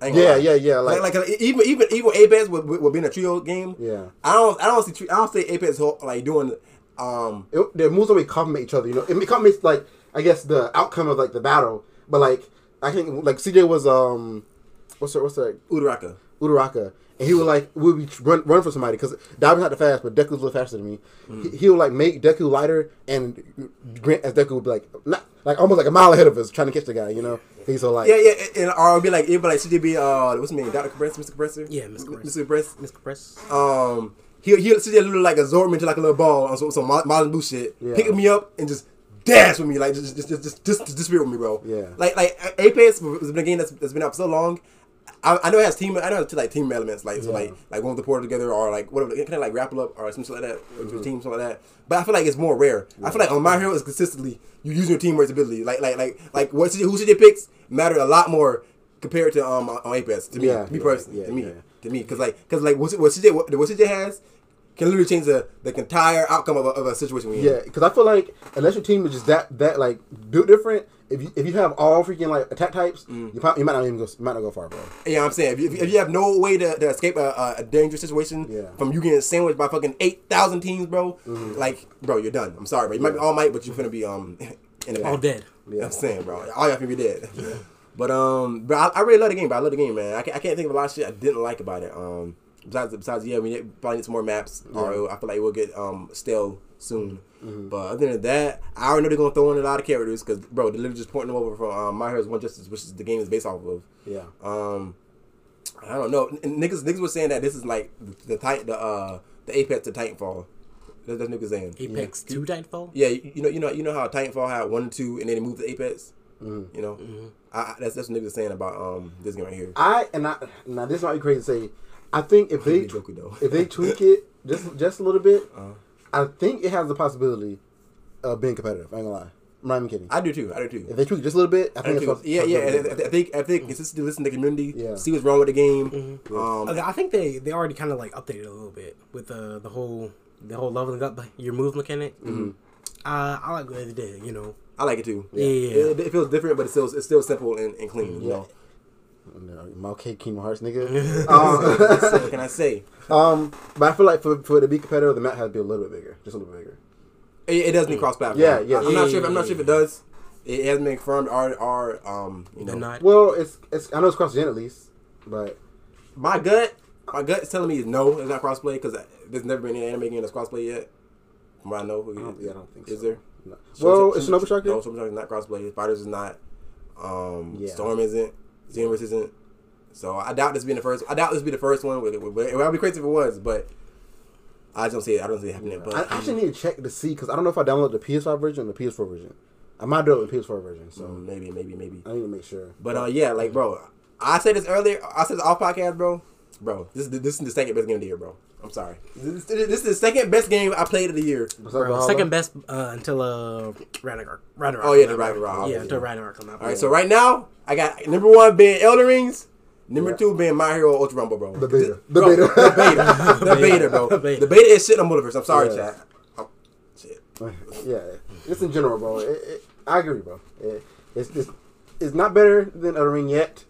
I ain't gonna Yeah. Yeah. Yeah. Like, Like. like, uh, even even even Apex with, with, with being a trio game. yeah. I don't I don't see I don't see Apex like doing um It, the moves always complement each other. You know, it complements like I guess the outcome of like the battle. But like I think like CJ was um, what's that? What's that? Uraraka. Uraraka, and he would like would be run run for somebody because Dabi's not the fast, but Deku's a little faster than me. He, he would like make Deku lighter, and Grant as Deku would be like not like almost like a mile ahead of us trying to catch the guy. You know, he's so like Yeah, yeah, and or it'd be like it'd be like CJB uh what's his name? Dr. Compressor, Mr. Compressor? Yeah, Mr. Compressor. Mr. Compressor. Mr. Press. um, he'll he'll sit there literally like absorb me into like a little ball on some, some Mo- Majin Buu shit, Yeah. pick me up and just dash with me, like just just just just, just, just disappear with me, bro. Yeah. Like like Apex has been a game that's, that's been out for so long. I, I know it has team. I know it has like team elements, like so Yeah. like like one with the portal together, or like whatever, kind of like grapple up or something like that, or Mm-hmm. team something like that. But I feel like it's more rare. I feel like on my hero is consistently you using your teammates' ability. Like like like like what who CJ picks matter a lot more compared to um on Apex to me. Yeah, to me yeah, personally, yeah, to me, yeah. to me, because like because like what, what CJ what, what CJ has can literally change the the entire outcome of a, of a situation. We. Yeah, because I feel like unless your team is just that that like built different, if you if you have all freaking like attack types, Mm. you, probably, you might not even go might not go far, bro. Yeah, I'm saying if you, if you have no way to, to escape a, a, a dangerous situation Yeah. Mm-hmm. from you getting sandwiched by fucking eight thousand teams, bro, like bro, you're done. I'm sorry, bro. You might be all might, but you're gonna be um in the All back. dead. You know what I'm saying, bro. All y'all can be dead. But um, but I, I really love the game. But I love the game, man. I can't, I can't think of a lot of shit I didn't like about it. Um, besides besides yeah, we need- probably need some more maps. Or I feel like we'll get um stale soon. Mm-hmm. But other than that, I already know they're gonna throw in a lot of characters because bro, they're literally just porting them over from um, My Hero's One Justice, which is the game is based off of. Yeah, Um, I don't know. N- niggas, niggas was saying that this is like the the tit- the uh the apex to Titanfall. That's, that's niggas saying. Apex Two Titanfall. Yeah, you, you know, you know, you know how Titanfall had one and two, and then they moved to Apex. You know, I, I, that's that's what niggas saying about um this game right here. I and I now this might be crazy to say. I think if they Really Goku, though. if they tweak it just just a little bit, Uh-huh. I think it has the possibility of being competitive. I ain't gonna lie. I'm not even kidding. I do too. I do too. if they tweak it just a little bit, I I think do it's too. Yeah, yeah. possibility. I, I think I think consistently listen to the community. Yeah. See what's wrong with the game. Um, Okay, I think they they already kind of like updated a little bit with the the whole the whole leveling up your move mechanic. Uh, I like what they did. You know. I like it too. Yeah. It, it feels different, but it's still it's still simple and, and clean. You Yeah. know. No, okay, Kingdom Hearts, nigga. um, so what can I say? um, but I feel like for for it to be competitive, the map has to be a little bit bigger, just a little bit bigger. It, it does need cross platform. Yeah, yeah. I'm not Yeah, sure. If, I'm not sure if it does. It hasn't been confirmed. Or, or um, you know, They're not. Well, it's it's I know it's cross gen at least, but my gut, my gut is telling me is no, it's not crossplay because there's never been any anime game that's crossplay yet. From what I know, I don't, yeah, I don't think is so. there? No. Well, it's Shinobi Striker. No, Shinobi Striker is not crossplay. Fighters is not. Um, Yeah. Storm isn't. Xenoverse isn't. So I doubt this being the first. I doubt this be the first one. With it, with, it would be crazy if it was, but I just don't see it. I don't see it happening. But I actually need to check to see because I don't know if I downloaded the PS5 version or the PS4 version. I might do it with PS4 version, so um, maybe, maybe, maybe. I need to make sure. But uh, yeah, like bro, I said this earlier. I said this off podcast, bro. Bro, this is this is the second best game of the year, bro. I'm sorry. This, this is the second best game I played of the year. Bro, second best uh, until uh, Ragnarok. Ragnarok. Oh, yeah, the Ragnarok, bro. Yeah, until Ragnarok come out. All right, so right now I got number one being Elden Rings, number Yeah. two being My Hero Ultra Rumble, bro. The beta. The Bro, beta. the beta, the beta, bro. The beta. The beta is shit on the multiverse. I'm sorry, Yeah. chat. Oh, shit. yeah, just in general, bro. It, it, I agree, bro. It, it's, it's it's not better than Elden Ring yet,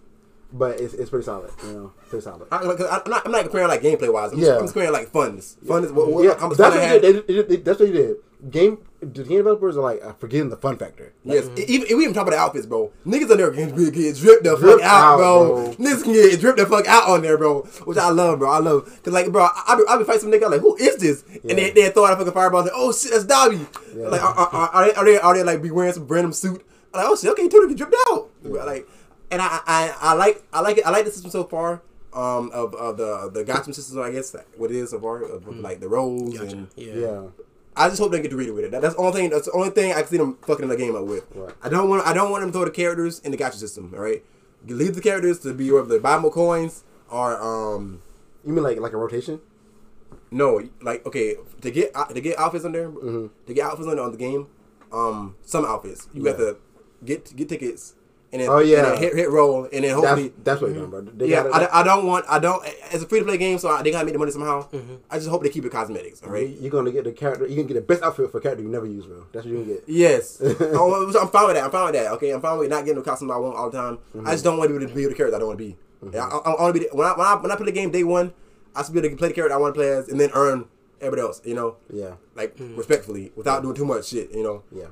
but it's, it's pretty solid. You know, pretty solid. I, like, I'm not. I'm not comparing like gameplay wise. I'm, Yeah. just, I'm just comparing like funness. Funness. What, what, yeah, that's what had. they did. They, they, that's what they did. Game the game developers are like uh, forgetting the fun factor. Yes, e- even we even talk about the outfits, bro. Niggas on there can get, get dripped the fuck Dripped out, out, bro. bro. Niggas can get dripped the fuck out on there, bro. Which I love, bro. I love, cause like, bro, I, be, I be fighting some nigga like, who is this? And they Yeah. they throw out a fucking fireball. Like, oh shit, that's Dabi. Yeah. Like, are, are, are, they, are they are they like be wearing some random suit? I'm like, oh shit, okay, totally get dripped out. Like, and I, I I like I like it. I like the system so far. Um, of, of the the gacha system, I guess like, what it is so far, of, of, like the roles Gotcha. and Yeah. Yeah, I just hope they get to read it with it. That, that's the only thing. That's the only thing I can see them fucking the game up with. Right. I don't want. I don't want them to throw the characters in the gacha system. All right, you leave the characters to be whether they buy more coins or um you mean like like a rotation? no like okay to get uh, to get outfits on there Mm-hmm. to get outfits on on the game um some outfits you have to get get tickets and then, Oh, yeah. and then hit hit roll and then hopefully that's what you're doing, bro. They yeah gotta- I, I don't want I don't it's a free to play game so I, they gotta make the money somehow Mm-hmm. I just hope they keep it cosmetics all right. You're gonna get the character. You can get the best outfit for a character you never use, bro. That's what you can get. Yes, oh, I'm fine with that. I'm fine with that. Okay, I'm fine with not getting the costume I want all the time. Mm-hmm. I just don't want to be able to be the character I don't want to be. Yeah, I, I, want to be the- when I when I when I play the game day one, I should be able to play the character I want to play as, and then earn everybody else. You know, Yeah, like respectfully, without doing too much shit. You know. yeah.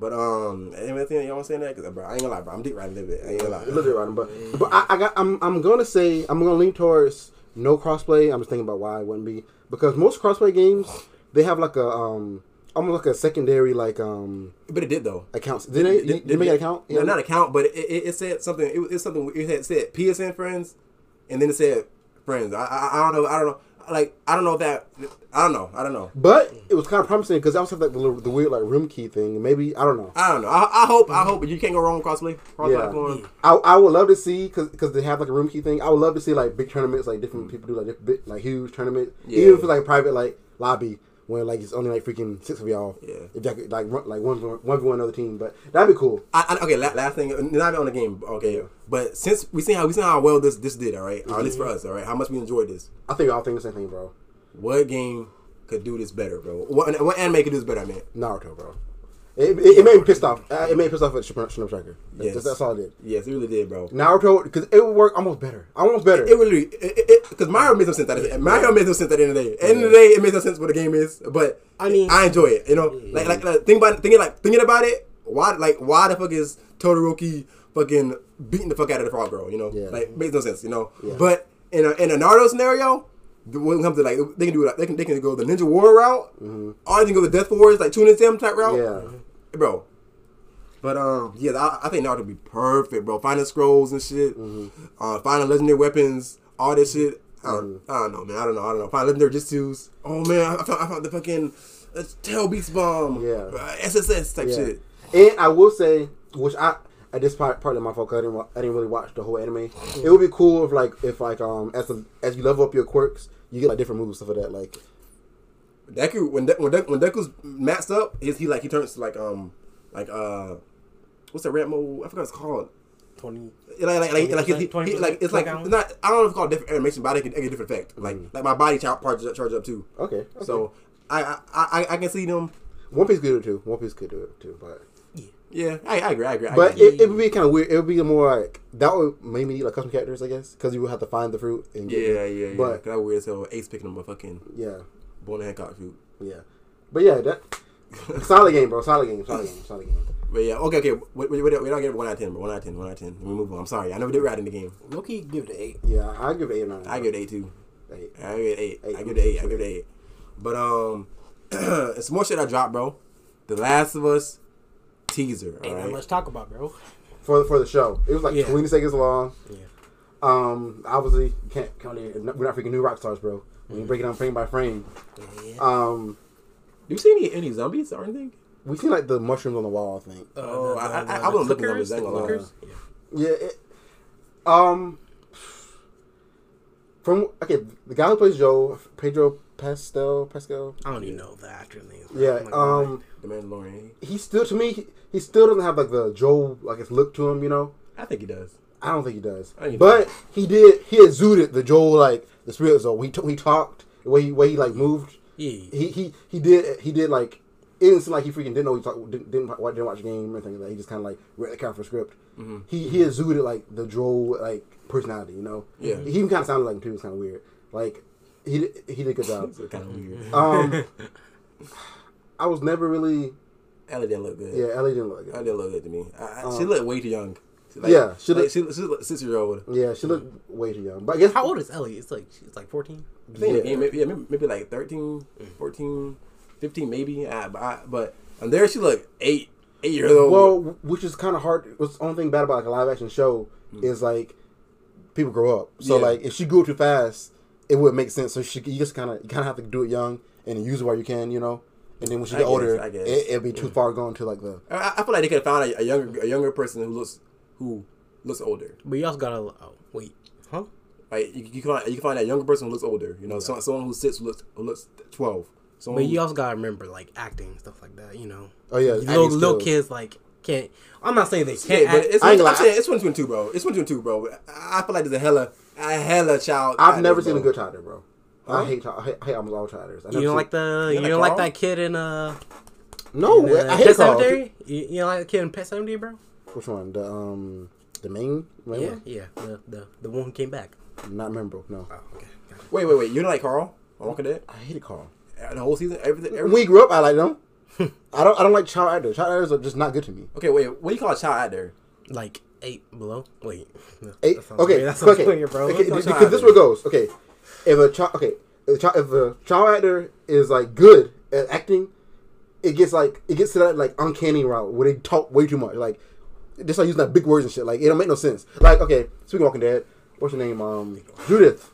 But um, anything y'all want to say that? Cause bro, I ain't gonna lie, bro. I'm deep right a little bit. I ain't gonna lie. A little bit right, but but I, I got I'm I'm gonna say I'm gonna lean towards no crossplay. I'm just thinking about why it wouldn't be because most crossplay games they have like a um almost like a secondary like um But it did though. accounts. Did they? Did, they make an account? No, not account, but it, it, it said something. It, was- it's something. It had said PSN friends, and then it said friends. I, I, I don't know. I don't know. Like I don't know if that. I don't know. I don't know. But it was kind of promising because I also had like the, little- the weird like room key thing. Maybe I don't know. I don't know. I, I hope. I hope. You can't go wrong with crossplay. Cross Yeah. I, I would love to see because because they have like a room key thing. I would love to see like big tournaments like different people do like big, like huge tournament. Yeah. Even if it's like private like lobby where like it's only like freaking six of y'all. Yeah. If could, like run, like one for one v one other team, but that'd be cool. I, I, okay, la- last thing, not on the game, okay. But since we seen how we seen how well this this did, all right, or at least for mm-hmm. us, all right, how much we enjoyed this. I think I'll think the same thing, bro. What game could do this better, bro? What, what anime could do this better? I mean, Naruto, bro. It, it, it made me pissed off. Uh, it made me pissed off at Shinobi Striker. Yes. That's, that's all it did. yes, it really did, bro. Naruto because it would work almost better. Almost better. It would really, because Mario made no sense. At Mario made no sense at the end of the day. At the end of the day, it makes no sense what the game is. But I mean- I enjoy it. You know, like like, like think about thinking like thinking about it. Why like why the fuck is Todoroki fucking beating the fuck out of the frog girl? You know, Yeah. like makes no sense. You know, Yeah. but in a in a Naruto scenario. When it comes to like, they can do like they can they can go the Ninja War route, or they can go the Death Force like Tune and Tim type route, Mm-hmm. yeah. Bro. But um, yeah, I, I think Naruto would be perfect, bro. Finding scrolls and shit, Mm-hmm. uh, finding legendary weapons, all this shit. I don't, I don't know, man. I don't know. I don't know. Find legendary jutsus. Oh man, I found, I found the fucking uh, tail beast bomb. Yeah. uh, SSS type Yeah. shit. And I will say, which I at this part part of my fault, 'cause I didn't I didn't really watch the whole anime. It would be cool if like if like um as the, as you level up your quirks, you get like different moves stuff like that. Like Deku when De- when, De- when Deku's maxed up, is he like he turns to like um like uh what's that red mode? I forgot what it's called. Twenty. like like like, like, he, he, 20%, he- like it's like it's not I don't know if it's called different animation, but I think it get a different effect. Like like my body char- charge charge up too. okay, okay. So I, I I I can see them. One Piece could do it too. One Piece could do it too, but Yeah, I, I agree. I agree. I but agree. it, it would be kind of weird. It would be more like that would maybe need like custom characters, I guess, because you would have to find the fruit and get yeah, it. yeah, yeah. But Cause that weird as hell. Ace picking them a fucking yeah, Boa Hancock fruit. yeah, but yeah, that solid game, bro. Solid game. Solid game. Solid game. But yeah, okay, okay. We, we, we, we don't get one out of ten, but one out of ten, one out of ten. Let me move on. I'm sorry. I never did right in the game. Loki give it an eight. Yeah, I give it eight nine. I give it eight too. eight. I give it eight. Eight. I give it eight. I give it eight. But um, it's more shit I dropped, bro. The Last of Us teaser. Ain't All not right. much talk about, bro. for for the show. It was like Yeah. twenty seconds long. Yeah. Um, obviously you can't count it. we're not freaking New Rockstars, bro. When you break it down frame by frame. Yeah. Um, Do you see any any zombies or anything? we seen like the mushrooms on the wall. I think. Oh, the- I- the- I- I wasn't the looking at clickers, those, I ain't the gonna lie. clickers. Yeah. Yeah. It, um. From okay, the guy who plays Joe, Pedro Pastel, Pascal. I don't even know the actor name. Yeah. Like, Um, The Mandalorian. he still to me, he, he still doesn't have like the Joe like his look to him. You know. I think he does. I don't think he does. I think he But he did. He exuded the Joel like the spirit. So he t- he talked the way he way he like moved. Yeah. He he he did he did like it didn't seem like he freaking didn't know he talked didn't didn't, didn't watch the game or anything like that. He just kind of like read the character script. Mm-hmm. He he exuded like the Joel like personality. You know. Yeah. He even kind of sounded like him too. It was kind of weird. Like he did- he did a good job. Kind of weird. Um, I was never really Ellie didn't look good. yeah. Ellie didn't look good. Ellie didn't look good to me. I, I, she Um, looked way too young. She Yeah, she she look- she, she looked six year old. Yeah, she looked way too young. But I guess How old is Ellie? It's like she's like fourteen. I think Yeah. game, maybe, yeah, maybe, maybe like 13, 14, 15 maybe. Uh, but, I, but and there she looked eight, eight years old. Well, which is kind of hard. What's the only thing bad about like a live action show is like people grow up. So Mm. Yeah. like if she grew up too fast, it would make sense. So she you just kind of you kind of have to do it young and use it while you can, you know. And then when she I get guess, older, it, it'd be too far gone to like the I, I feel like they could have found a, a younger, a younger person who looks, who looks older. But you also gotta. Oh, wait. Huh? Like you, you can find, you can find that younger person who looks older. You know, someone, someone who sits who looks, who looks twelve. Someone But who- you also gotta remember like acting and stuff like that. You know. oh yeah, little little kids like can't. I'm not saying they can't. but it's, I ain't I'm saying it's one two and two, bro. It's one two and two, bro. I I feel like there's a hella, a hella child. I've out never there, seen a good child bro. Huh? I hate child, I hate, I hate almost all childers. I you don't seen- like the. You You don't like Carl? that kid in uh. no? in, uh I hate Pet Carl. Cemetery. You, you don't like the kid in Pet Sematary, bro? Which one? The um the main? main Yeah, one? yeah. The the the one who came back. Not memorable. No, Oh, okay. Gotcha. Wait, wait, wait. You don't like Carl? on Walking Dead? I hated Carl. Uh, The whole season, everything. When we grew up, I liked them. I don't. I don't like child actors. Child actors are just not good to me. okay, wait. What do you call a child actor? Like eight below. Wait. Eight. That Okay. weird. That sounds okay. weird, bro. Okay, because child this actor? is where it goes. Okay. If a child, okay, if a child, if a child actor is like good at acting, it gets like it gets to that like uncanny route where they talk way too much. Like they start using like big words and shit. Like it don't make no sense. Like okay, speaking of Walking Dead, what's your name? Um, Judith.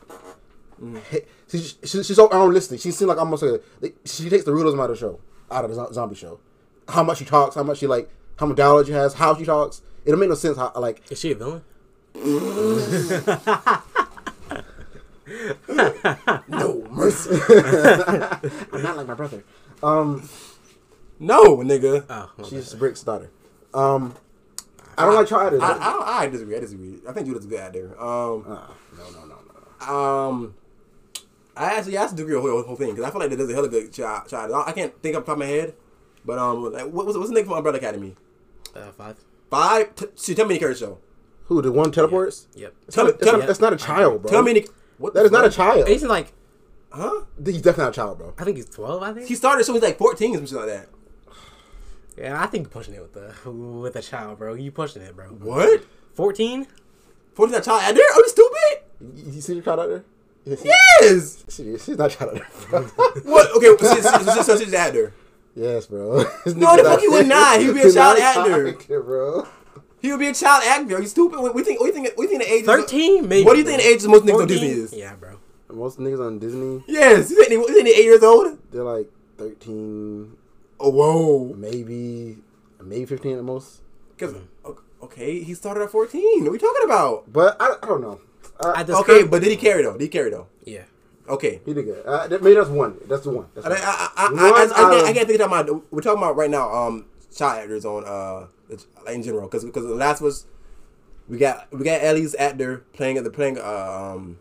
he- she, she, she's so unrealistic. She seems like almost a she takes the realism out of the show, out of the zombie show. How much she talks, how much she like, how much dialogue she has, how she talks. It don't make no sense. How like Is she a villain? No mercy. I'm not like my brother. Um, no, nigga. Oh, okay. she's Rick's daughter. Um, I don't like Charlie. I, I, don't- I disagree. I disagree. I think Judith's a good actor. Um, Uh, no, no, no, no. um, I actually I have to agree with the whole, whole thing because I feel like there's a hell of a good shot. shot. I can't think off the top of my head, but um, like, what, what's, what's the name from Umbrella Academy? Uh, five. Five. T- see, tell me the character show. Who the one teleports? Yep. Tell me. That's, Tell not, me. that's not a child, bro. Tell me. The, what that the is not a fuck? child. He's like, Huh? He's definitely not a child, bro. I think he's twelve. I think. He started the show. He's like 14 or something like that. Yeah, I think you're pushing it with the with a child, bro. You pushing it, bro. What? Fourteen? 14 a child actor? Are you stupid? You, you see the child out there? Yes. Yes. She, she, she's not a child out there. What? Okay. So, so, so, so she's an actor. yes, bro. No, the fuck he would not. He would be a child not actor. actor, bro. He would be a child actor. Are you stupid? We, we think. We think. We think the age. is- Thirteen? Maybe. What do you think the age of most niggas on 14? Disney is? Yeah, bro. Most niggas on Disney, Yes. You think, they- you think they eight years old? they're like 13, Oh, whoa. maybe, maybe 15 at most. Because okay, he started at 14. What are we talking about? But I, I don't know. Uh, At Okay, but did he carry though? Did he carry though? yeah. Okay. he did good. Uh, that- maybe that's one. That's the one. That's I, one. I, I, I, One I, I, I, can't, I can't think of talking about. We're talking about right now. Um, child actors on uh, in general, because because the last was we got we got Ellie's actor playing at the playing uh, um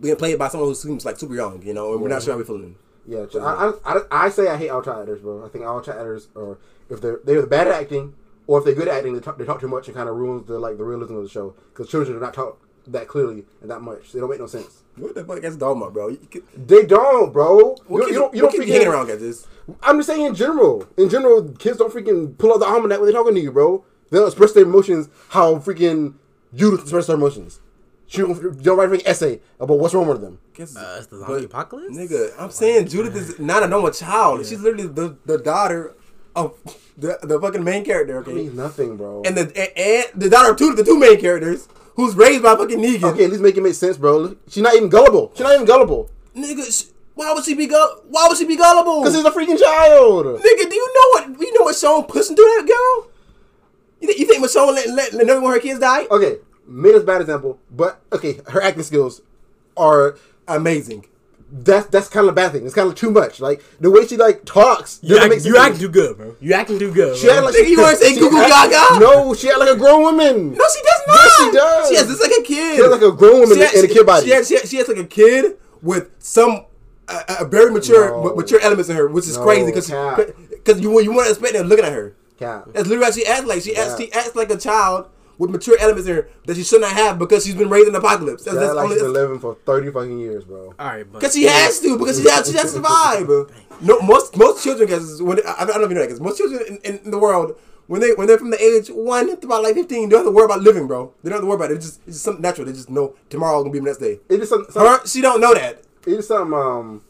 being played by someone who seems like super young, you know, and we're not sure how we're feeling. Yeah, I, I, I, I say I hate all child actors, bro. I think all child actors are if they're they're bad at acting or if they're good at acting, they talk, they talk too much and kind of ruins the like the realism of the show because children do not talk that clearly and that much. They don't make no sense. What the fuck is Dogma, bro? Can- They don't, bro. You, kids- you don't. You don't freaking hanging around, guys. This I'm just saying in general. In general, kids don't freaking pull out the almanac when they're talking to you, bro. They don't express their emotions how freaking you express their emotions. She don't, don't write a freaking essay about what's wrong with them. Guess- Uh, it's the but, zombie apocalypse. Nigga, I'm saying Judith is not a normal child. She's literally the, the daughter of the, the fucking main character, It okay? means nothing, bro. And the and, and the daughter of two the two main characters, who's raised by a fucking Negan. okay, at least make it make sense, bro. She's not even gullible. She's not even gullible. Nigga, sh- why would she be gull- Why would she be gullible? Because he's a freaking child. Nigga, do you know what you know what Sean pushing through that girl? You, think you think Michonne let, let, let never want her kids die? Okay, Mina's a bad example, but okay, her acting skills are Amazing. that's that's kind of a bad thing. It's kind of too much. Like the way she like talks. You act, make you sense. act too good, bro. You acting too good. She bro. act like you wanna say she Goo Goo act- Gaga? No, she act like a grown woman. No, she does not. Yes, she does. She has this like a kid. She has like a grown woman has- in a kid body. She has, she has, she has like a kid with some uh, uh, very mature No. mature elements in her, which is No, crazy because because you you want to expect them looking at her. Cap. That's literally how she acts like. She acts Yeah. she acts like a child with mature elements in her that she should not have because she's been raised in the apocalypse. That's, She that's act like only she's been living for thirty fucking years, bro. All right, but because she has to because she has she has to survive. No, most most children guys when I, I don't know if you know that 'cause most children in, in the world. When they when they're from the age one to about like fifteen, they don't have to worry about living, bro. They don't have to worry about it. It's just it's just something natural. They just know tomorrow gonna be the next day. It is some, some Her, she don't know that. it is some um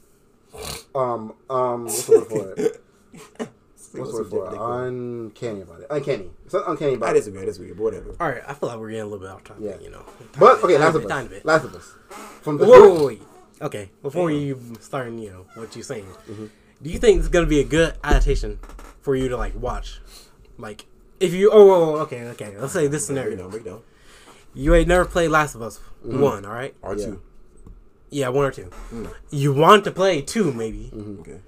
um um what's the word for it? What's the word for it? Uncanny about it. Uncanny. It's not uncanny I about it. disagree. I disagree. But whatever. all right. I feel like we're getting a little bit off topic. Yeah. You know. But okay, Tiny Last of bit, tiny Us. bit. Last of Us. From the Whoa, whoa, whoa, wait. Okay, before you start, you know what you're saying, Mm-hmm. do you think it's gonna be a good adaptation for you to like watch? Like, if you oh, whoa, whoa, okay, okay, let's say this Break scenario: down. Break down. you ain't never played Last of Us Mm-hmm. one, all right? R two. Yeah, one or two. Mm. You want to play two, maybe, Mm-hmm. Okay.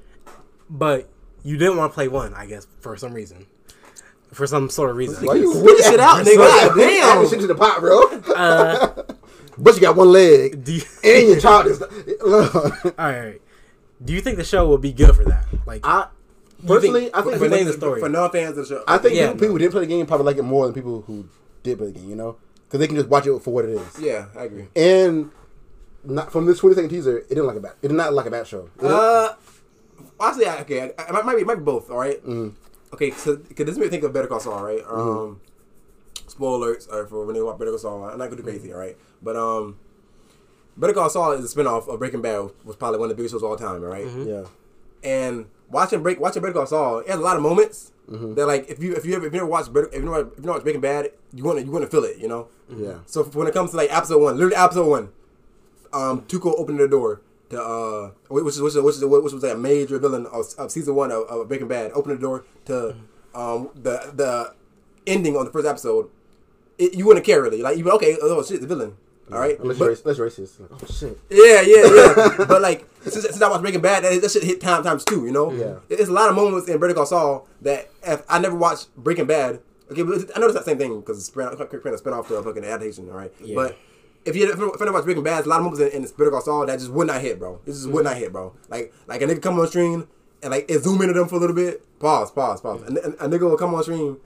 but you didn't want to play one, I guess, for some reason, for some sort of reason. Why you Spit the shit out, nigga. God Damn. damn. shit to the pot, bro. Uh, but you got one leg. do you, And your child is. all right, all right. Do you think the show will be good for that? Like, I personally, I think for name the story. For non fans of the show. I think Yeah, people, people who didn't play the game probably like it more than people who did play the game. You know, because they can just watch it for what it is. Yeah, I agree. And not from this twenty second teaser, it didn't like a bad. It did not like a bad show. It Uh, honestly, I, okay, I, I, might be might be both. All right? Mm. Okay, so because this made me think of Better Call Saul, right? Um, spoiler alerts uh, for when they watch Better Call Saul. I'm not gonna do crazy, all right? But um, Better Call Saul is a spinoff of Breaking Bad, was probably one of the biggest shows of all time, all right? yeah. And watching break watching Better Call Saul, it has a lot of moments Mm-hmm. that like if you if you ever if you never watched Better if you never if you never watched Breaking Bad, you want to you want to feel it, you know. Yeah. So when it comes to like episode one, literally episode one, um, Tuco opening the door to uh, which is which is which was a major villain of, of season one of, of Breaking Bad, opening the door to um the the ending on the first episode. It, you wouldn't care really, like you okay, oh shit, the villain. All right, Unless But- you're, racist. Like, oh shit. yeah, yeah, yeah. but like since, since I watched Breaking Bad, that, that shit hit time times two. You know, Yeah. It's a lot of moments in Better Call Saul that if I never watched Breaking Bad. Okay, but I know it's not the same thing because it's of spin off to a fucking adaptation. All right, Yeah. but. If you if you never watched Breaking Bad, there's a lot of moments in, in Better Call Saul that just would not hit, bro. It just would not hit, bro. Like like a nigga come on stream and like it zoom into them for a little bit. Pause, pause, pause. And, and a nigga will come on stream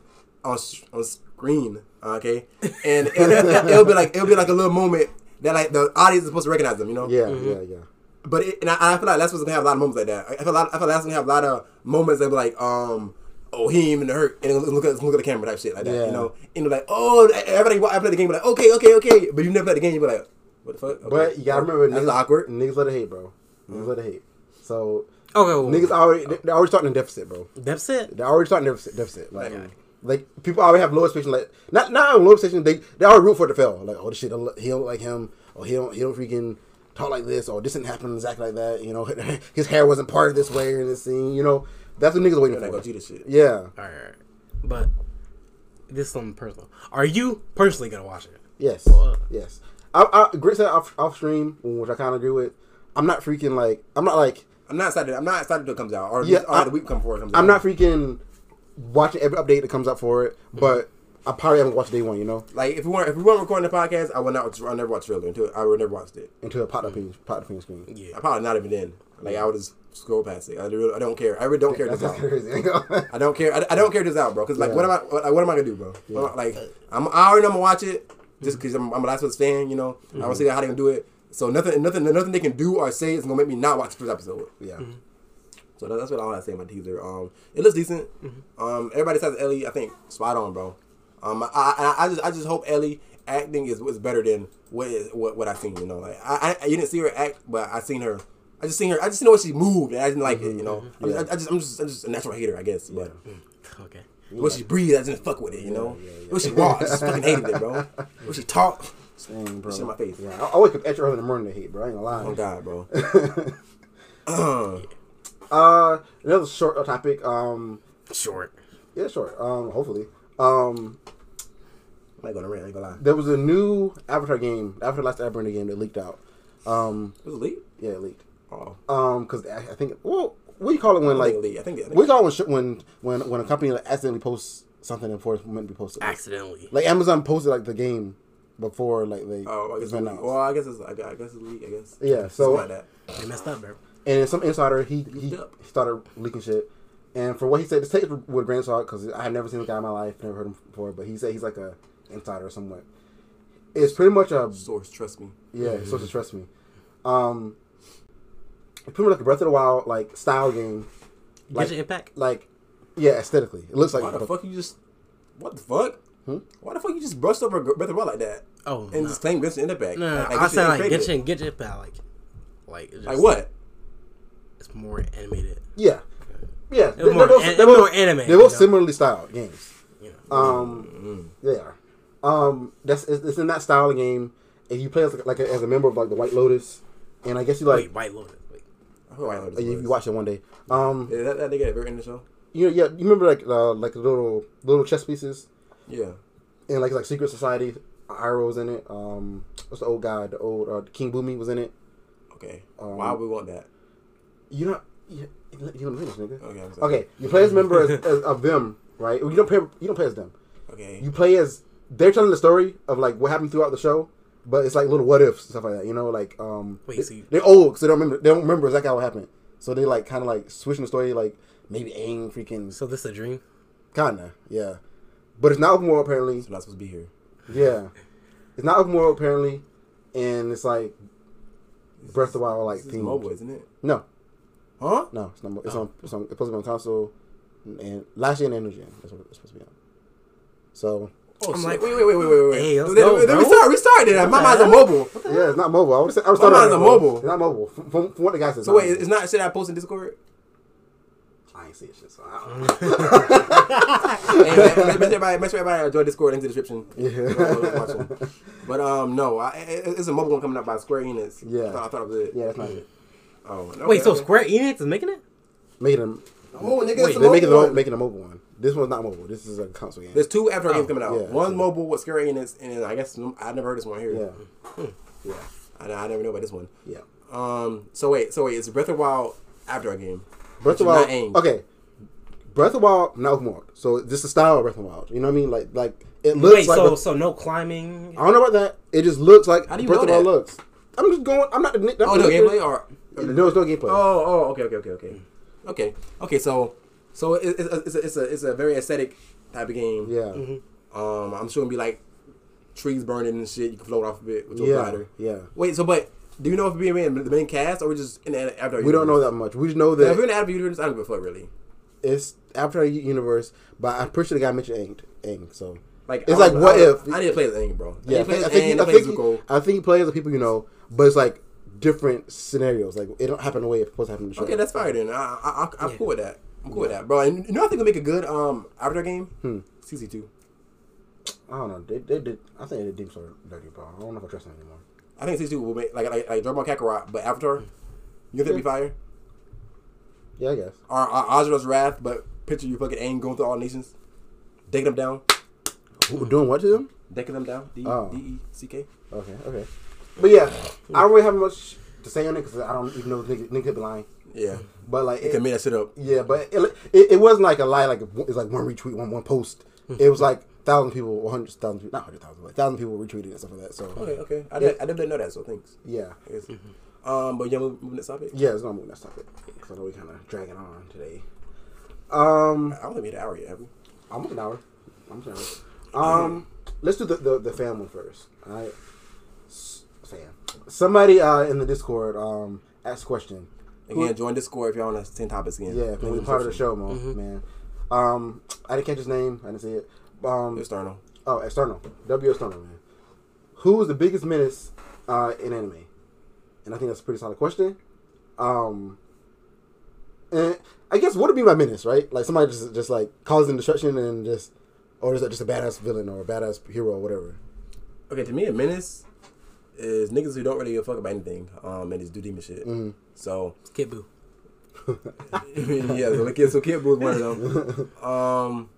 on on screen, okay, and, and it'll be like it'll be like a little moment that like the audience is supposed to recognize them, you know. Yeah, yeah, yeah. But it, and I, I feel like that's what's gonna have a lot of moments like that. I feel like, I feel like that's gonna have a lot of moments that be like, um, oh, he ain't even hurt, and look, look at look at the camera type shit like that, Yeah. you know. And like, oh, everybody I play the game, be like, okay, okay, okay, but you never play the game, you be like, what the fuck? Okay. But you gotta remember, that's niggas, awkward. Niggas let it hate, bro. Niggas mm-hmm. let it hate. So Okay, well, niggas already they- they're already starting in deficit, bro. Deficit. They're already starting deficit. deficit. Like, Yeah. like people already have low expectations. Like not not low expectations. They they already root for it to fail. Like oh this shit he don't like him. Or he don't he don't freaking talk like this. Or this didn't happen exactly like that. You know his hair wasn't parted this way in this scene. You know that's what niggas waiting Like, go for. do this shit. Yeah. All right, all right. but this is something personal. Are you personally gonna watch it? Yes. Well, uh, Yes. I, I Grit said off off stream, which I kind of agree with. I'm not freaking like I'm not like I'm not excited. I'm not excited until it comes out, or, Yeah, or I- the week come before it comes out. I'm not freaking watching every update that comes up for it, mm-hmm. but I probably haven't watched day one. You know, like if we weren't if we weren't recording the podcast, I would not. I never watch trailer until I would never watched it. until it popped up in popped up in screen. yeah. I probably not even then. Like I would just scroll past it. I, really, I don't care. I really don't care That's out. crazy. I don't care. I, I don't care this out, bro. Because like, Yeah. what am I? What, what am I gonna do, bro? Am I- like, I'm. I already know I'm gonna watch it just because I'm, I'm a Last of Us fan. You know, I want to see how they gonna do it. So nothing, nothing, nothing they can do or say is gonna make me not watch the first episode. yeah. So that, that's what I want to say in my teaser. Um, it looks decent. Um, everybody says Ellie. I think spot on, bro. Um, I, I, I just, I just hope Ellie acting is, is better than what is what what I seen. You know, like I, I, you didn't see her act, but I seen her. I just seen her. I just know what she moved, and I didn't like it. You know, I, mean, I, I just, I'm just, I'm just a natural hater, I guess. But Okay. what she breathed, I didn't fuck with it. You know, what she walked, I just fucking hated it, bro. What she talked, Dang, bro. shit in my face. Yeah, I, I wake up extra early in the morning to hate, bro. I ain't gonna lie. oh god, bro. uh, Uh, another short topic. Um, Short. yeah, short. Um, hopefully. Um, I'm not gonna rant. I ain't gonna lie. there was a new Avatar game, Avatar: Last Airbender game that leaked out. Um, Was it leaked? yeah, it leaked. Oh, Um, because I, I think, well, what do you call it when I like think it leaked. I think. I think we call it when, when when when a company like, accidentally posts something before it's meant to be posted. Accidentally. Like Amazon posted like the game before like they Oh, I guess it's announced. Well, I guess it's I guess I guess it's leak. I guess. Yeah, so- like that. They messed up, bro. And then some insider he he Leaked up. started leaking shit. And for what he said, just take it with a grain of salt because I had never seen the guy in my life, never heard him before. But he said he's like a insider or somewhat. It's pretty much a Source, trust me. yeah, so just trust me. Um, it's pretty much like a Breath of the Wild like style game. Like- Get your impact. Like yeah, aesthetically, it looks like Why the fuck you just? What the fuck? Hmm? Why the fuck you just brushed over Breath of the Wild like that Oh, and no. just claim Genshin Impact? No, no, no. Like, I Genshin said like Impact get it. your get your impact like like just, Like what? It's more animated. yeah, yeah. They're more, an- they're more anime. They're you both know? similarly styled games. You know. Um, they are. Um, that's it's, it's in that style of game, If you play as like, like a, as a member of like the White Lotus, and I guess you like Wait, White Lotus. Wait. I feel like I know uh, you, watch it one day. Um, Yeah, that, that nigga very end the show. you know, yeah, you remember like uh, like little little chess pieces, Yeah. and like like Secret Society. Iroh was in it. Um, what's the old guy? The old uh, King Bumi was in it. Okay. Um, Why would we want that? You know, you, you me finish, nigga. Okay. Okay, you play as member as, as, of them, right? You don't play. You don't play as them. Okay. you play as they're telling the story of like what happened throughout the show, but it's like little what ifs stuff like that. You know, like um, Wait, they, so you- they're old, so they don't remember. They don't remember exactly how it happened. So they like kind of like switching the story, like maybe Aang freaking So this is a dream. kinda, yeah. But it's not open world apparently. So not supposed to be here. Yeah, it's not open world apparently, and it's like Breath of the Wild like theme. mobile, isn't it? No, Huh? no, it's not. mo- It's on. It's on. It's supposed to be on console, and last gen and new gen. That's what it's supposed to be on. So Oh, I'm shit. like, wait, wait, wait, wait, wait, wait. hey, let's Then- go, then bro. we start. We started. My the mind's on mobile. yeah, it's not mobile. I was. I was My starting mine's on on mobile. It's not mobile. From, from, from what the guy said. So wait, it's not shit I post in Discord. I ain't see it shit, so I don't know. hey, man, make sure everybody, make sure everybody join Discord. Link in the description. Yeah. But um, no, I, it- it's a mobile one coming out by Square Enix. Yeah. I thought, I thought it was it. yeah, that's not it. Oh, okay, Wait, so. Square Enix is making it? Making them, Oh, nigga, Wait, it's a they're making mobile the, making a mobile one. This one's not mobile. This is a console game. There's two Avatar games Oh, coming out. yeah. One's mobile with Enix, and then I guess I never heard this one here. Yeah, yeah, I, I never know about this one. yeah. Um. So wait. So wait. It's Breath of the Wild Avatar game. Breath of the Which is Wild. Okay, Breath of Wild, open world. So this is the style of Breath of Wild. You know what I mean? Like, like it looks Wait, like. so Breath- so no climbing? I don't know about that. It just looks like How do you Breath of Wild looks. I'm just going. I'm not. I'm Oh, no gameplay or. Yeah, There's no gameplay. Oh, oh, okay, okay, okay, okay, okay, okay. So, so it, it, it's a it's a it's a very aesthetic type of game. yeah, Mm-hmm. Um, I'm sure it'll be like trees burning and shit. You can float off of it with your yeah, glider. yeah. Wait, so but do you know if we're being the main cast or we just in the Avatar? We don't know that much. We just know Yeah, if that we're in the Avatar universe, I don't give a fuck really. it's after universe. But I'm pretty sure the guy mentioned Aang. Aang so Like It's like, don't- what I if- I need to play the thing, bro? yeah, I I need to play think, I think, thing. I I think, Zuko. I think he plays the people you know, but it's like different scenarios. Like it don't happen the way it's supposed to happen in the show. Okay, that's fine then. I, I, I, I'm cool with that. I'm cool with that, bro. And you know, I think it'll make a good um Avatar game. Hmm. CC two. I don't know. They, they did. I think they did Story dirty, bro. I don't know if I trust them anymore. I think CC two will make like like like Dragon Ball Kakarot, but Avatar. You think it'd be fire? Yeah, I guess. Or, or Asura's Wrath, but picture you fucking aim going through all nations, taking them down, doing what to them? decking them down. D Oh. D E C K. Okay, okay. But yeah, I don't really have much to say on it because I don't even know if nigga, nigga could be lying. Yeah, But like, can it, make that shit up. yeah, but it, it, it wasn't like a lie. Like it's like one retweet, one one post. It was like thousand people, hundred thousand people, not hundred thousand, but thousand people retweeted and stuff like that. So Okay, okay. I did. I didn't know that. So thanks. yeah. Um, but yeah, moving moving to topic. yeah, it's not moving that topic because I know we kind of dragging on today. Um, I only made an hour yet. Have we? almost an hour. An hour. Um, let's do the the, the one first. All right, S- fan. Somebody uh in the Discord um asked a question. Again, join Discord if y'all want to send topics again. Yeah, Link in be part of the description. show, man. Man, um, I didn't catch his name. I didn't see it. Um, External. oh, external. W external, man. Who is the biggest menace uh, in anime? And I think that's a pretty solid question. Um, and I guess what would be my menace, right? Like somebody just just like causing destruction and just, or is that just a badass villain or a badass hero or whatever? Okay, to me, a menace is niggas who don't really give a fuck about anything. Um, and just do demon shit. Mm-hmm. So Kid Buu. yeah, so Kid, so Kid Buu is one of them. Um,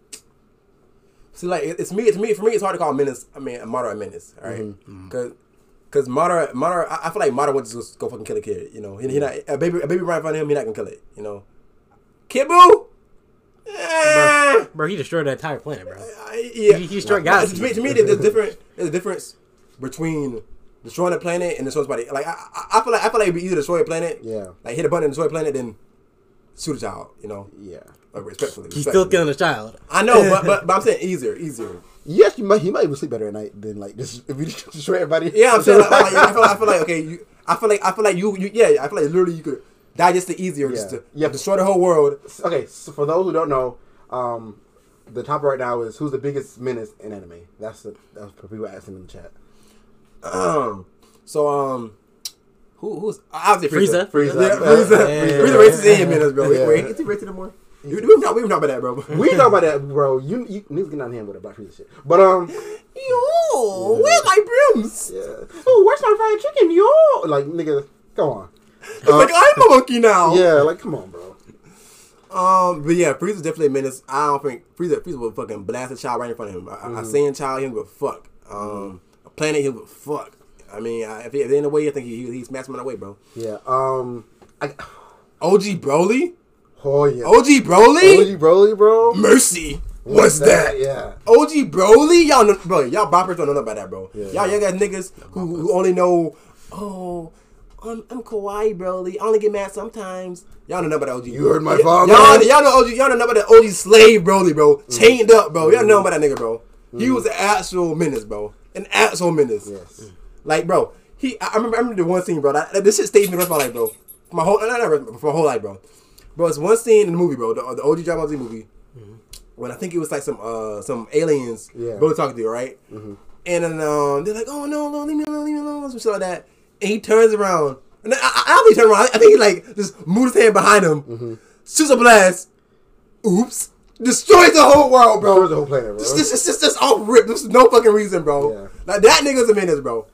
see, like it- it's me. To me, for me, it's hard to call a menace. I mean, a moderate menace. All right? Mm-hmm. because because moderate, moderate. I, I feel like moderate would just go fucking kill a kid. You know, he, he not a baby. A baby right in front of him. He not gonna kill it. You know, Kid Buu. Eh, Bro, he destroyed that entire planet, bro. I- yeah, He- he struck But galaxies. To me, to me, there's a different. There's a difference between destroying a planet and destroying somebody. Like I, I, I feel like I feel like it'd be either destroy a planet, Yeah. like hit a button and destroy a planet, then shoot a child. You know, Yeah. like respectfully. He's still killing a child. I know, but, but but I'm saying easier, easier. Yes, he might. He might even sleep better at night than like just if you just destroy everybody. Yeah, I'm saying. Like, like, I feel like I feel like okay, you. I feel like I feel like you. you yeah, I feel like literally you could digest it easier yeah. just Yeah. to Yeah. destroy the whole world. Okay, so for those who don't know, um, the topic right now is who's the biggest menace in anime. That's the that's for people asking in the chat. Um. So um. Who who's obviously Frieza. Frieza. Frieza. Yeah, Frieza. Yeah. Frieza racist in minutes, bro. Yeah. Wait, is he racist anymore? You, we talk, we talk about that, bro. We talk about that, bro. You you niggas get on him with a black Frieza shit. But um, Yo, where's my brims? yeah. Oh, where's my fried chicken, yo? Like nigga, come on. It's like I'm a monkey now. Yeah, like come on, bro. Um, but yeah, Frieza's definitely a menace. I don't think Frieza, Frieza will fucking blast a child right in front of him. I, Mm-hmm. a Saiyan child, he would fuck. Um, a planet, he would fuck. I mean, I, if, he, if in a way, I think he he, he smashed him in the way, bro. Yeah. Um. I, OG Broly, oh yeah. OG Broly, OG Broly, bro. Mercy. What's that? Yeah. OG Broly, y'all know, bro, y'all boppers don't know about that, bro. Yeah. Y'all young ass niggas who, who only know, oh, I'm, I'm Kawaii Broly. I only get mad sometimes. Y'all don't know about that OG. You heard my father. Y'all, y'all know OG. Y'all don't know about that OG slave Broly, bro. Mm. Chained up, bro. Y'all know mm. about that nigga, bro. He mm. was an actual menace, bro. An asshole menace. Yes. Like, bro, he. I remember. I remember the one scene, bro. That, this shit stayed in the rest of my life, bro. My whole, not, not for my whole life, bro. Bro, it's one scene in the movie, bro. The, the OG Dragon Ball Z movie. When I think it was like some uh some aliens, Yeah. Broly talking to you, right? And then um, they're like, "Oh no, no, leave me alone, leave me alone," some shit like that. And he turns around, and I, I, I don't think he turned around. I think he like just moved his hand behind him, shoots a blast, oops, destroys the whole world, bro. Destroys the whole planet, bro. This, this, this, all rip. There's no fucking reason, bro. Yeah. Like that nigga's a menace, bro.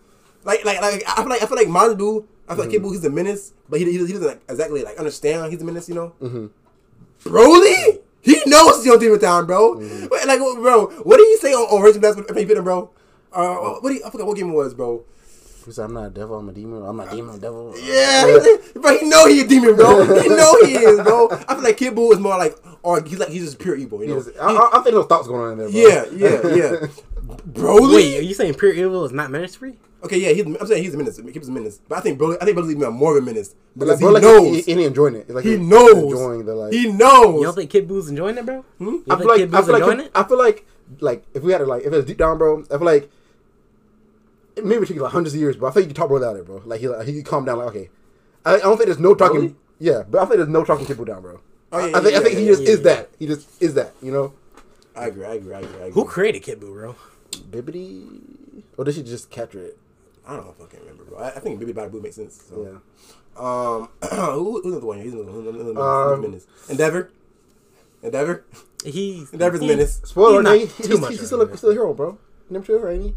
Like, like, like I feel like I feel like Mandu. I feel like Kid Buu, he's a menace, but he, he, he doesn't like, exactly like understand he's a menace, you know. Mm-hmm. Broly, he knows he's on Demon Town, bro. Wait, like, bro, what did he say on, on Raging Blast when he him, bro? Uh, what do you, I forgot what game it was, bro. He said, I'm not a devil, I'm a demon. I'm not a demon, I'm a devil. Yeah, he- bro, he know he a demon, bro. He know he is, bro. I feel like Kid Buu is more like, or he's like he's just pure evil, you know. just- I, I, I think those thoughts going on in there, bro. Yeah, yeah, yeah. Broly. Wait, are you saying pure evil is not menace free? Okay, yeah, he's, I'm saying he's a menace. He keeps a menace, but I think Broly, I think Broly's even more of a menace But like, because bro, he like, knows. he, he, ain't enjoying it. It's like He he's knows. enjoying the like. he knows. You don't think Kid Buu's enjoying it, bro? Hmm? You I don't feel think like Kid I feel enjoying like it? I feel like like if we had to like if it was deep down, bro. I feel like maybe it took like hundreds of years, but I think you can talk bro out it, bro. Like he like, he can calm down. Like okay, I, I don't think there's no talking. Really? Yeah, but I think there's no talking people down, bro. Oh, yeah, I think yeah, I think yeah, he yeah, just yeah, is yeah. that. He just is that. You know, I agree. I agree. I agree. I agree. Who created Kid Buu, bro? Babidi, or did she just capture it? I don't know if I can remember, bro. I, I think Baby Bada Boo makes sense. So. Yeah. Um, who, who's the one? He's another who's another Um, menace. Endeavor. Endeavor. He's Endeavor's a he- menace. Spoiler, He's not alert, he, too he's, much he's still a a, still a hero, bro. Number two, ain't he?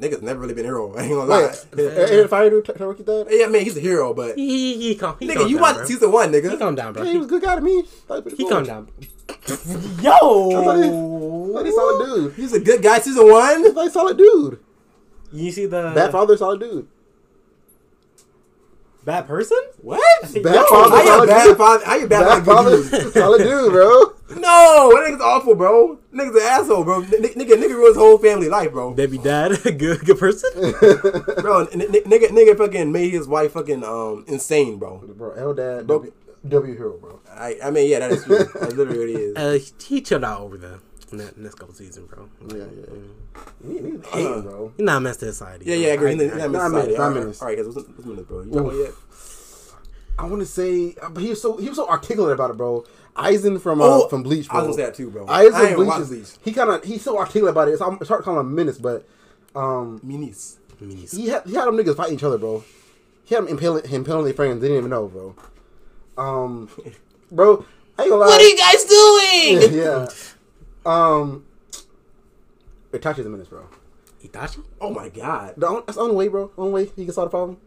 Niggas never really been a hero. I ain't gonna lie. Wait, and Fire do Taroki that? Yeah, man, he's a hero, but He he he calm. He nigga, you down, watched bro. season one, nigga. He nigga. calm down, bro. Yeah, he was a good guy to me. He calm down. I Yo, thought he solid dude. He's a good guy. Season one. He's like solid dude. you see the Bad father, solid dude. Bad person? What? Bad Yo, father, How you a solid bad father? How you bad, Bad father? father, solid dude, bro. No, that nigga's awful, bro. Nigga's an asshole, bro. N- nigga, nigga ruins his whole family life, bro. Baby dad, good good person. Bro, n- n- nigga, nigga fucking made his wife fucking um insane, bro. Bro, L dad, Bro. W, w hero, bro. I, I mean, yeah, that is true. That's literally what it is. Uh, he chilled out over the ne- next couple seasons, bro. Yeah, yeah. He's hating, bro. He's not a mess to society. Yeah, bro. yeah, I agree. I- I- not Nine minutes. minutes, nine All right, all right, guys, what's, what's minutes, bro? You about yet? I want to say, but he was so he was so articulate about it, bro. Aizen from uh, Oh, from Bleach, I was that too, bro. Aizen Bleach, is, Bleach. he kind of he's so articulate about it. It's, it's hard to call him a menace, but um, Minis. Minis. he had he had them niggas fighting each other, bro. He had them impaling impaling their friends. They didn't even know, bro. Um, bro, I ain't gonna lie. What are you guys doing? yeah. Um, Itachi's a menace, bro. Itachi? Oh my god, The on- that's the only way, bro. Only way he can solve the problem.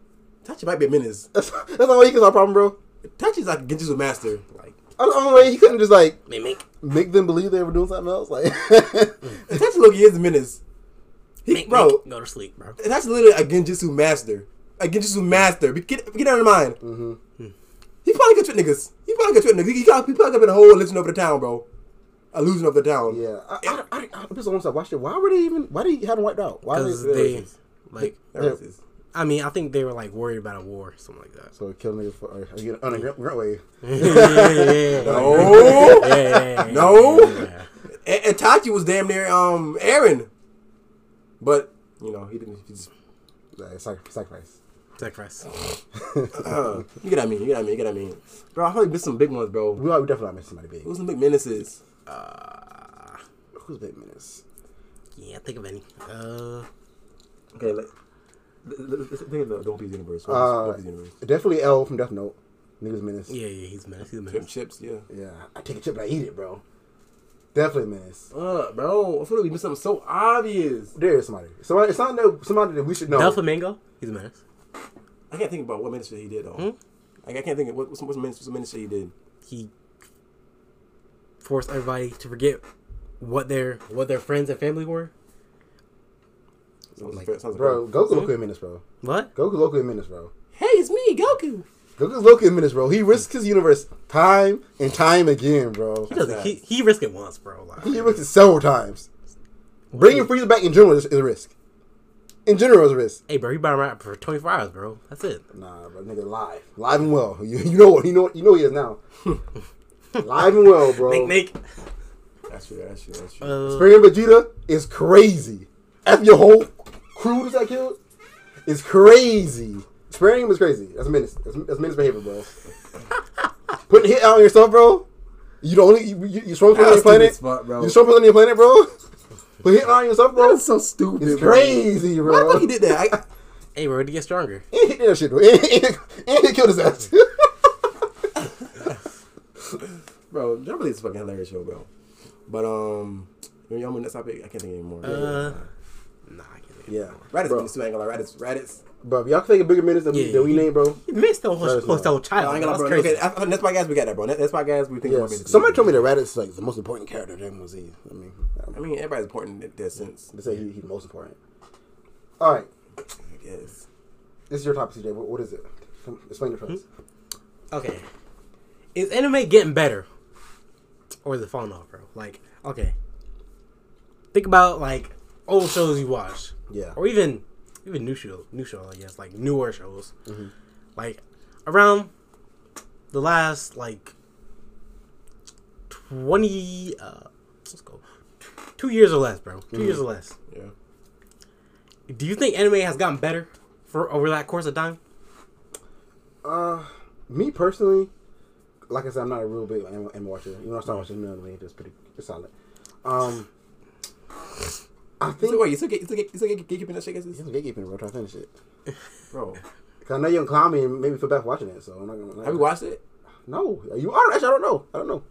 Itachi might be a menace. That's that's the only way he can solve the problem, bro. Itachi's like a Genjutsu master. Like That's the only way he couldn't just like Mimic. make them believe they were doing something else. Like, Tachi Loki is a menace. He, Make, bro, Go to sleep, bro. Tachi's literally a Genjutsu master. A Genjutsu master. Get get out of my mind. Mm-hmm. He probably could trick niggas. He probably could trick niggas. He, he, probably- he probably could have been a whole illusion over the town, bro. Illusion of the town. yeah, I, I, I, I, I'm just almost like, watch it. Why were they even? Why did he have them wiped out? Why? Because Did they, like, That Yeah. was his- I mean, I think they were like worried about a war or something like that. so kill niggas for or, get on a grunt, grunt wave. yeah, yeah, yeah, No. No. And, Tachi was damn near um Eren, but you know he didn't. He just, Like, sacrifice. Sacrifice. uh, you get what I mean. You get what I mean. You get what I mean. Bro, I probably missed some big ones, bro. We, are, we definitely missed somebody big. Who's some big menaces? Who's big menace? Yeah, think of any. Uh, Okay, let, let, let, let's think of the Don't Please Universe. Uh, Don't Universe. Definitely L from Death Note. Niggas menace. yeah, yeah, he's a menace. He's a Chip menace. chips, yeah. Yeah, I take a chip and I eat it, bro. Definitely menace. Uh, bro, I feel like we missed something so obvious. There is somebody. Somebody. It's not no somebody that we should know. Doflamingo, he's a menace. I can't think about what ministry he did though. Hmm? Like, I can't think of what what's, what's ministry, what's the ministry he did. He forced everybody to forget what their what their friends and family were. Sounds Like, fair- sounds bro. like Goku Loki a menace, bro. What? Goku Loki a menace, bro. Hey, it's me, Goku. Goku's Loki in menace, bro. He risks his universe time and time again, bro. He doesn't. He, he risked it once, bro. Like, He risked it several times. Bringing Frieza back in general is, is a risk. In general, is a risk. hey, bro, he been around for 24 hours, bro. That's it. Nah, bro, nigga, live, live and well. You, you know what? You know. You know he is now. live and well, bro. Make, make. That's true. That's true. That's true. Uh, Sparing Vegeta is crazy. After your whole crew just that killed, it's crazy. Sparing him is crazy. That's a menace. That's, that's menace behavior, bro. Putting hit out on yourself, bro. You the only you, you, you strong person on your planet. stupid bro. You strong person on your planet, bro. Put hitting on yourself, bro. That's so stupid. It's bro. crazy, Why the bro. fuck he did that? I, hey, bro, to get stronger. He hit that shit, bro. And he killed his ass. bro, Jump League is a fucking hilarious show, bro. But um, you know, on the next topic, I can't think anymore. Uh, nah, I can't think. Yeah, Raditz, bro. bro. still ain't gonna lie. Raditz, Raditz. Bro, if y'all can think of bigger minutes that we, Yeah, that we name, bro. He missed the whole, That is whole, not- whole No, child. I ain't gonna That's lie, bro. crazy. Okay, I- I- that's why guys we got that, bro. That- That's why guys we think about Yes. basic Somebody told me that Raditz is like the most important character in Dragon Ball Z. I mean, I mean, everybody's important in that sense. they say he, he's the most important. All right, I guess. this is your topic, CJ. What, what is it? Explain it to us. Okay. Is anime getting better? Or it falling off, bro? Like, okay. Think about like old shows you watch. Yeah. Or even even new show new show, I guess, like newer shows. Mm-hmm. Like around the last like twenty uh let's go. Two years or less, bro. 2 years or less. Yeah. Do you think anime has gotten better for over that course of time? Uh, me personally, like I said, I'm not a real big anime, anime watcher. You know, I started watching anime, it's pretty, it's solid. Um, I think. So wait, you still get you still get you still get gatekeeping that shit, guys? It's gatekeeping, bro. Try to finish it. Bro, Cause I know you're gonna clown me and make me feel bad for watching it. So I'm not gonna. have you watched it? No, you are. Actually, I don't know. I don't know.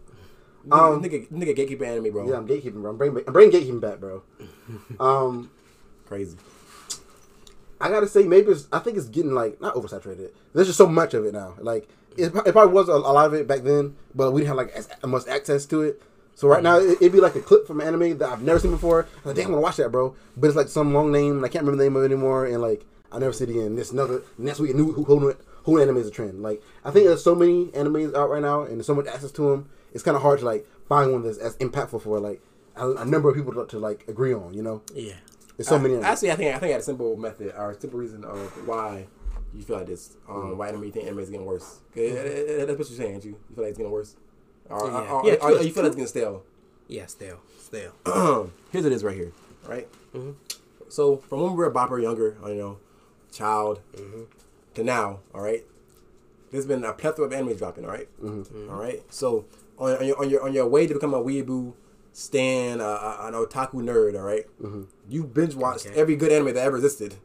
Um, nigga, nigga, gatekeeping anime, bro. Yeah, I'm gatekeeping, bro. I'm bringing, I'm bringing gatekeeping back, bro. um, Crazy. I gotta say, maybe it's, I think it's getting like not oversaturated. There's just so much of it now. Like it, it probably was a, a lot of it back then, but we didn't have like as, much access to it. So right now, it, it'd be like a clip from an anime that I've never seen before. I'm like, damn, I want to watch that, bro. But it's like some long name, and I can't remember the name of it anymore. And like, I never see it again. This another next week, a new who who, who anime is a trend. Like, I think there's so many animes out right now, and there's so much access to them. It's kind of hard to like find one that's as impactful for like a, a number of people to, to like agree on. You know, Yeah. there's so I- many. Actually, I think I think I had a simple method or a simple reason of why you feel like this. Um, why anime you think anime is getting worse? it- That's what you're saying. ain't You you feel like it's getting worse, or, Yeah. or, Yeah, or- true, you feel like it's getting stale. Yeah, stale. Stale. Here's what it is right here, right? So from when we were a bopper, younger, you know, child, to now, all right. There's been a plethora of anime dropping, all right? All right. So on, on your on your on your way to become a weeaboo, stan, uh, uh, an otaku nerd, all right? You binge watched Okay. every good anime that ever existed,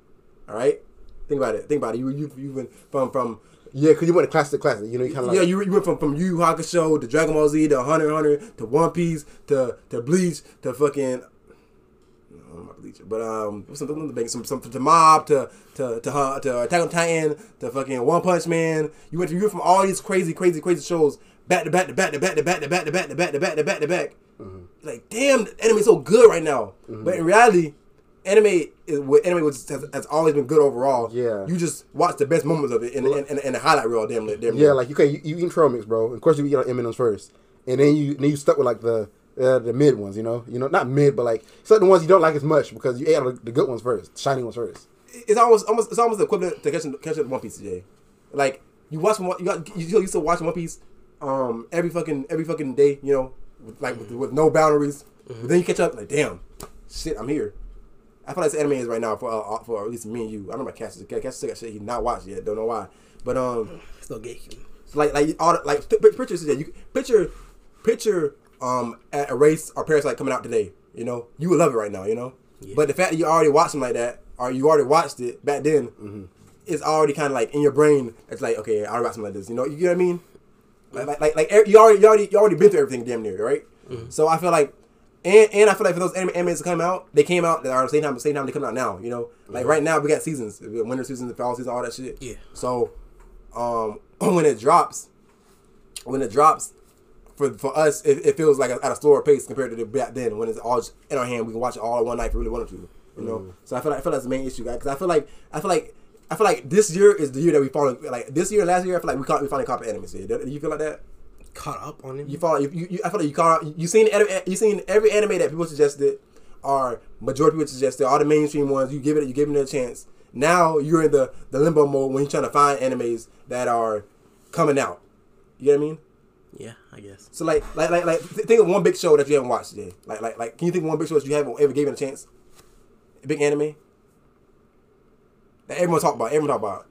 all right? Think about it. Think about it. You you you've been from from yeah, because you went to classic to classic. You know, you kind of like yeah, you, you went from from Yu Yu Hakusho to Dragon Ball Z to Hunter Hunter to One Piece to to Bleach to fucking. I'm not Bleach, but um, some some some to Mob to to to uh, to Attack on Titan to fucking One Punch Man. You went to you went from all these crazy crazy crazy shows back to back to back to back to back to back to back to back to back to back to back. Like damn, the anime's so good right now. But in reality, anime is what anime was, has, has always been good overall. Yeah. you just watch the best moments of it in, in, in the highlight reel. Damn, damn. Yeah, like you can you, you eat trail mix, bro. Of course, you eat like M&M's first, and then you then you stuck with like the uh, the mid ones. You know, you know, not mid, but like certain ones you don't like as much because you ate the, the good ones first, the shiny ones first. it's almost almost it's almost equivalent to catching catching One Piece today. Like you watch one, you got you used to watch One Piece um every fucking every fucking day, you know, with, like with, with no boundaries. But then you catch up, like damn, shit, I'm here. I feel like this anime is right now for uh, for at least me and you. I remember Cassius. Cassius still got shit he not watched yet. Don't know why, but um, Still gatekeeping. like like all the, like pi- pi- picture today. You picture picture um at a race or Parasite coming out today. You know, you would love it right now. You know, but the fact that you already watched them like that, or you already watched it back then, it's already kind of like in your brain. It's like okay, I already watched something like this. You know, you get what I mean? Like like like, like er- you already you already you already been through everything damn near, right? So I feel like. And, and I feel like for those anime, animes to come out, they came out at the same time. The same time they come out now. You know, like right now we got seasons, winter season, the fall season, all that shit. Yeah. So, um, when it drops, when it drops, for for us, it, it feels like at a slower pace compared to the back then when it's all just in our hand. We can watch it all in one night if we really wanted to. You know. So I feel like I feel that's the main issue, guys. Because I feel like I feel like I feel like this year is the year that we finally like this year and last year. I feel like we caught we finally caught the anime. Do you feel like that? Caught up on him. You follow. You, you, you, I feel like you caught. You seen every, you seen every anime that people suggested, or majority people suggested, all the mainstream ones. You give it. You give it a chance. Now you're in the the limbo mode when you're trying to find animes that are coming out. You know what I mean? yeah, I guess. So like like like like th- think of one big show that you haven't watched today. Like like like can you think of one big show that you haven't ever given a chance? A big anime that everyone talk about. Everyone talk about.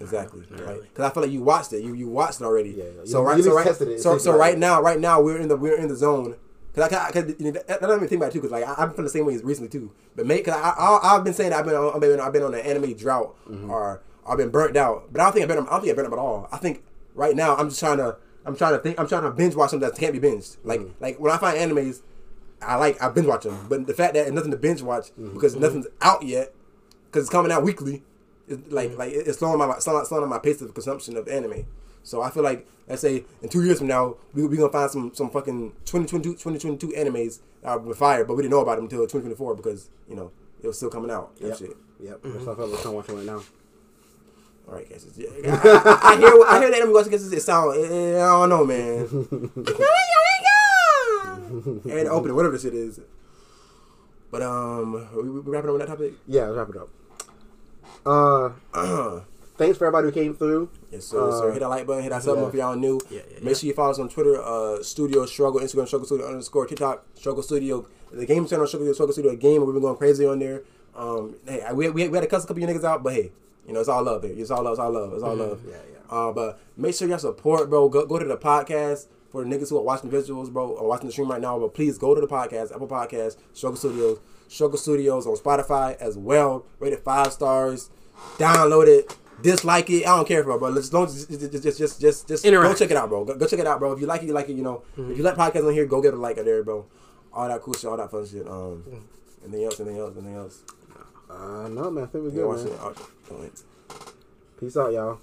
Exactly. really, not right. really. Because I feel like you watched it. You you watched it already. Yeah, yeah. So right. So right. So It's so right now, right now we're in the we're in the zone. Cause I, cause you know, that, that let me think about it too. Cause like I, I've been feeling the same way as recently too. But make cause I, I I've been saying that I've been on, I've been I've been on an anime drought Mm-hmm. or I've been burnt out. But I don't think I've been I don't think I've been out at all. I think right now I'm just trying to I'm trying to think I'm trying to binge watch something that can't be binged. Like Mm. like when I find animes, I like I binge watch them. But the fact that nothing to binge watch Mm-hmm. because nothing's out yet, because it's coming out weekly, it's like like it's slowing my slowing, slowing my pace of consumption of anime. So I feel like let's say in two years from now we we gonna find some some fucking 2022, 2022 animes that are fire, but we didn't know about them until 2024 because you know it was still coming out. That Yep. shit. Yep. That's what I I'm watching right now. All right, guys. Yeah, I, I, I hear I hear that anime watching guys it sound I don't know, man. and open it, whatever this shit is. But um, we, we wrapping up on that topic. Yeah, let's wrap it up. Uh, thanks for everybody who came through. Yes, sir. sir. Uh, Hit that like button. Hit that sub yeah. if y'all new. Yeah, yeah, Make sure you follow us on Twitter, uh, Studio Struggle, Instagram Struggle Studio underscore TikTok Struggle Studio. The game channel Struggle Struggle Studio a game. We've been going crazy on there. Um, hey, we, we, we had to cuss a couple of you niggas out, but hey, you know it's all love. Here. It's all love. It's all love. It's all love. Yeah, yeah. Uh, but make sure y'all support, bro. Go, go to the podcast for the niggas who are watching visuals, bro, or watching the stream right now. But please go to the podcast, Apple Podcast, Struggle Studios, Struggle Studios on Spotify as well. Rate it five stars. Download it. Dislike it. I don't care for it, bro. Let's don't just just just just just, just go check it out, bro. Go, go check it out, bro. If you like it, you like it. You know, if you like podcasts on here, go get a like there, bro. All that cool shit, all that fun shit. Um, anything else? Anything else? Anything else? Uh, no, man. I think we're good, man. Go. Peace out, y'all.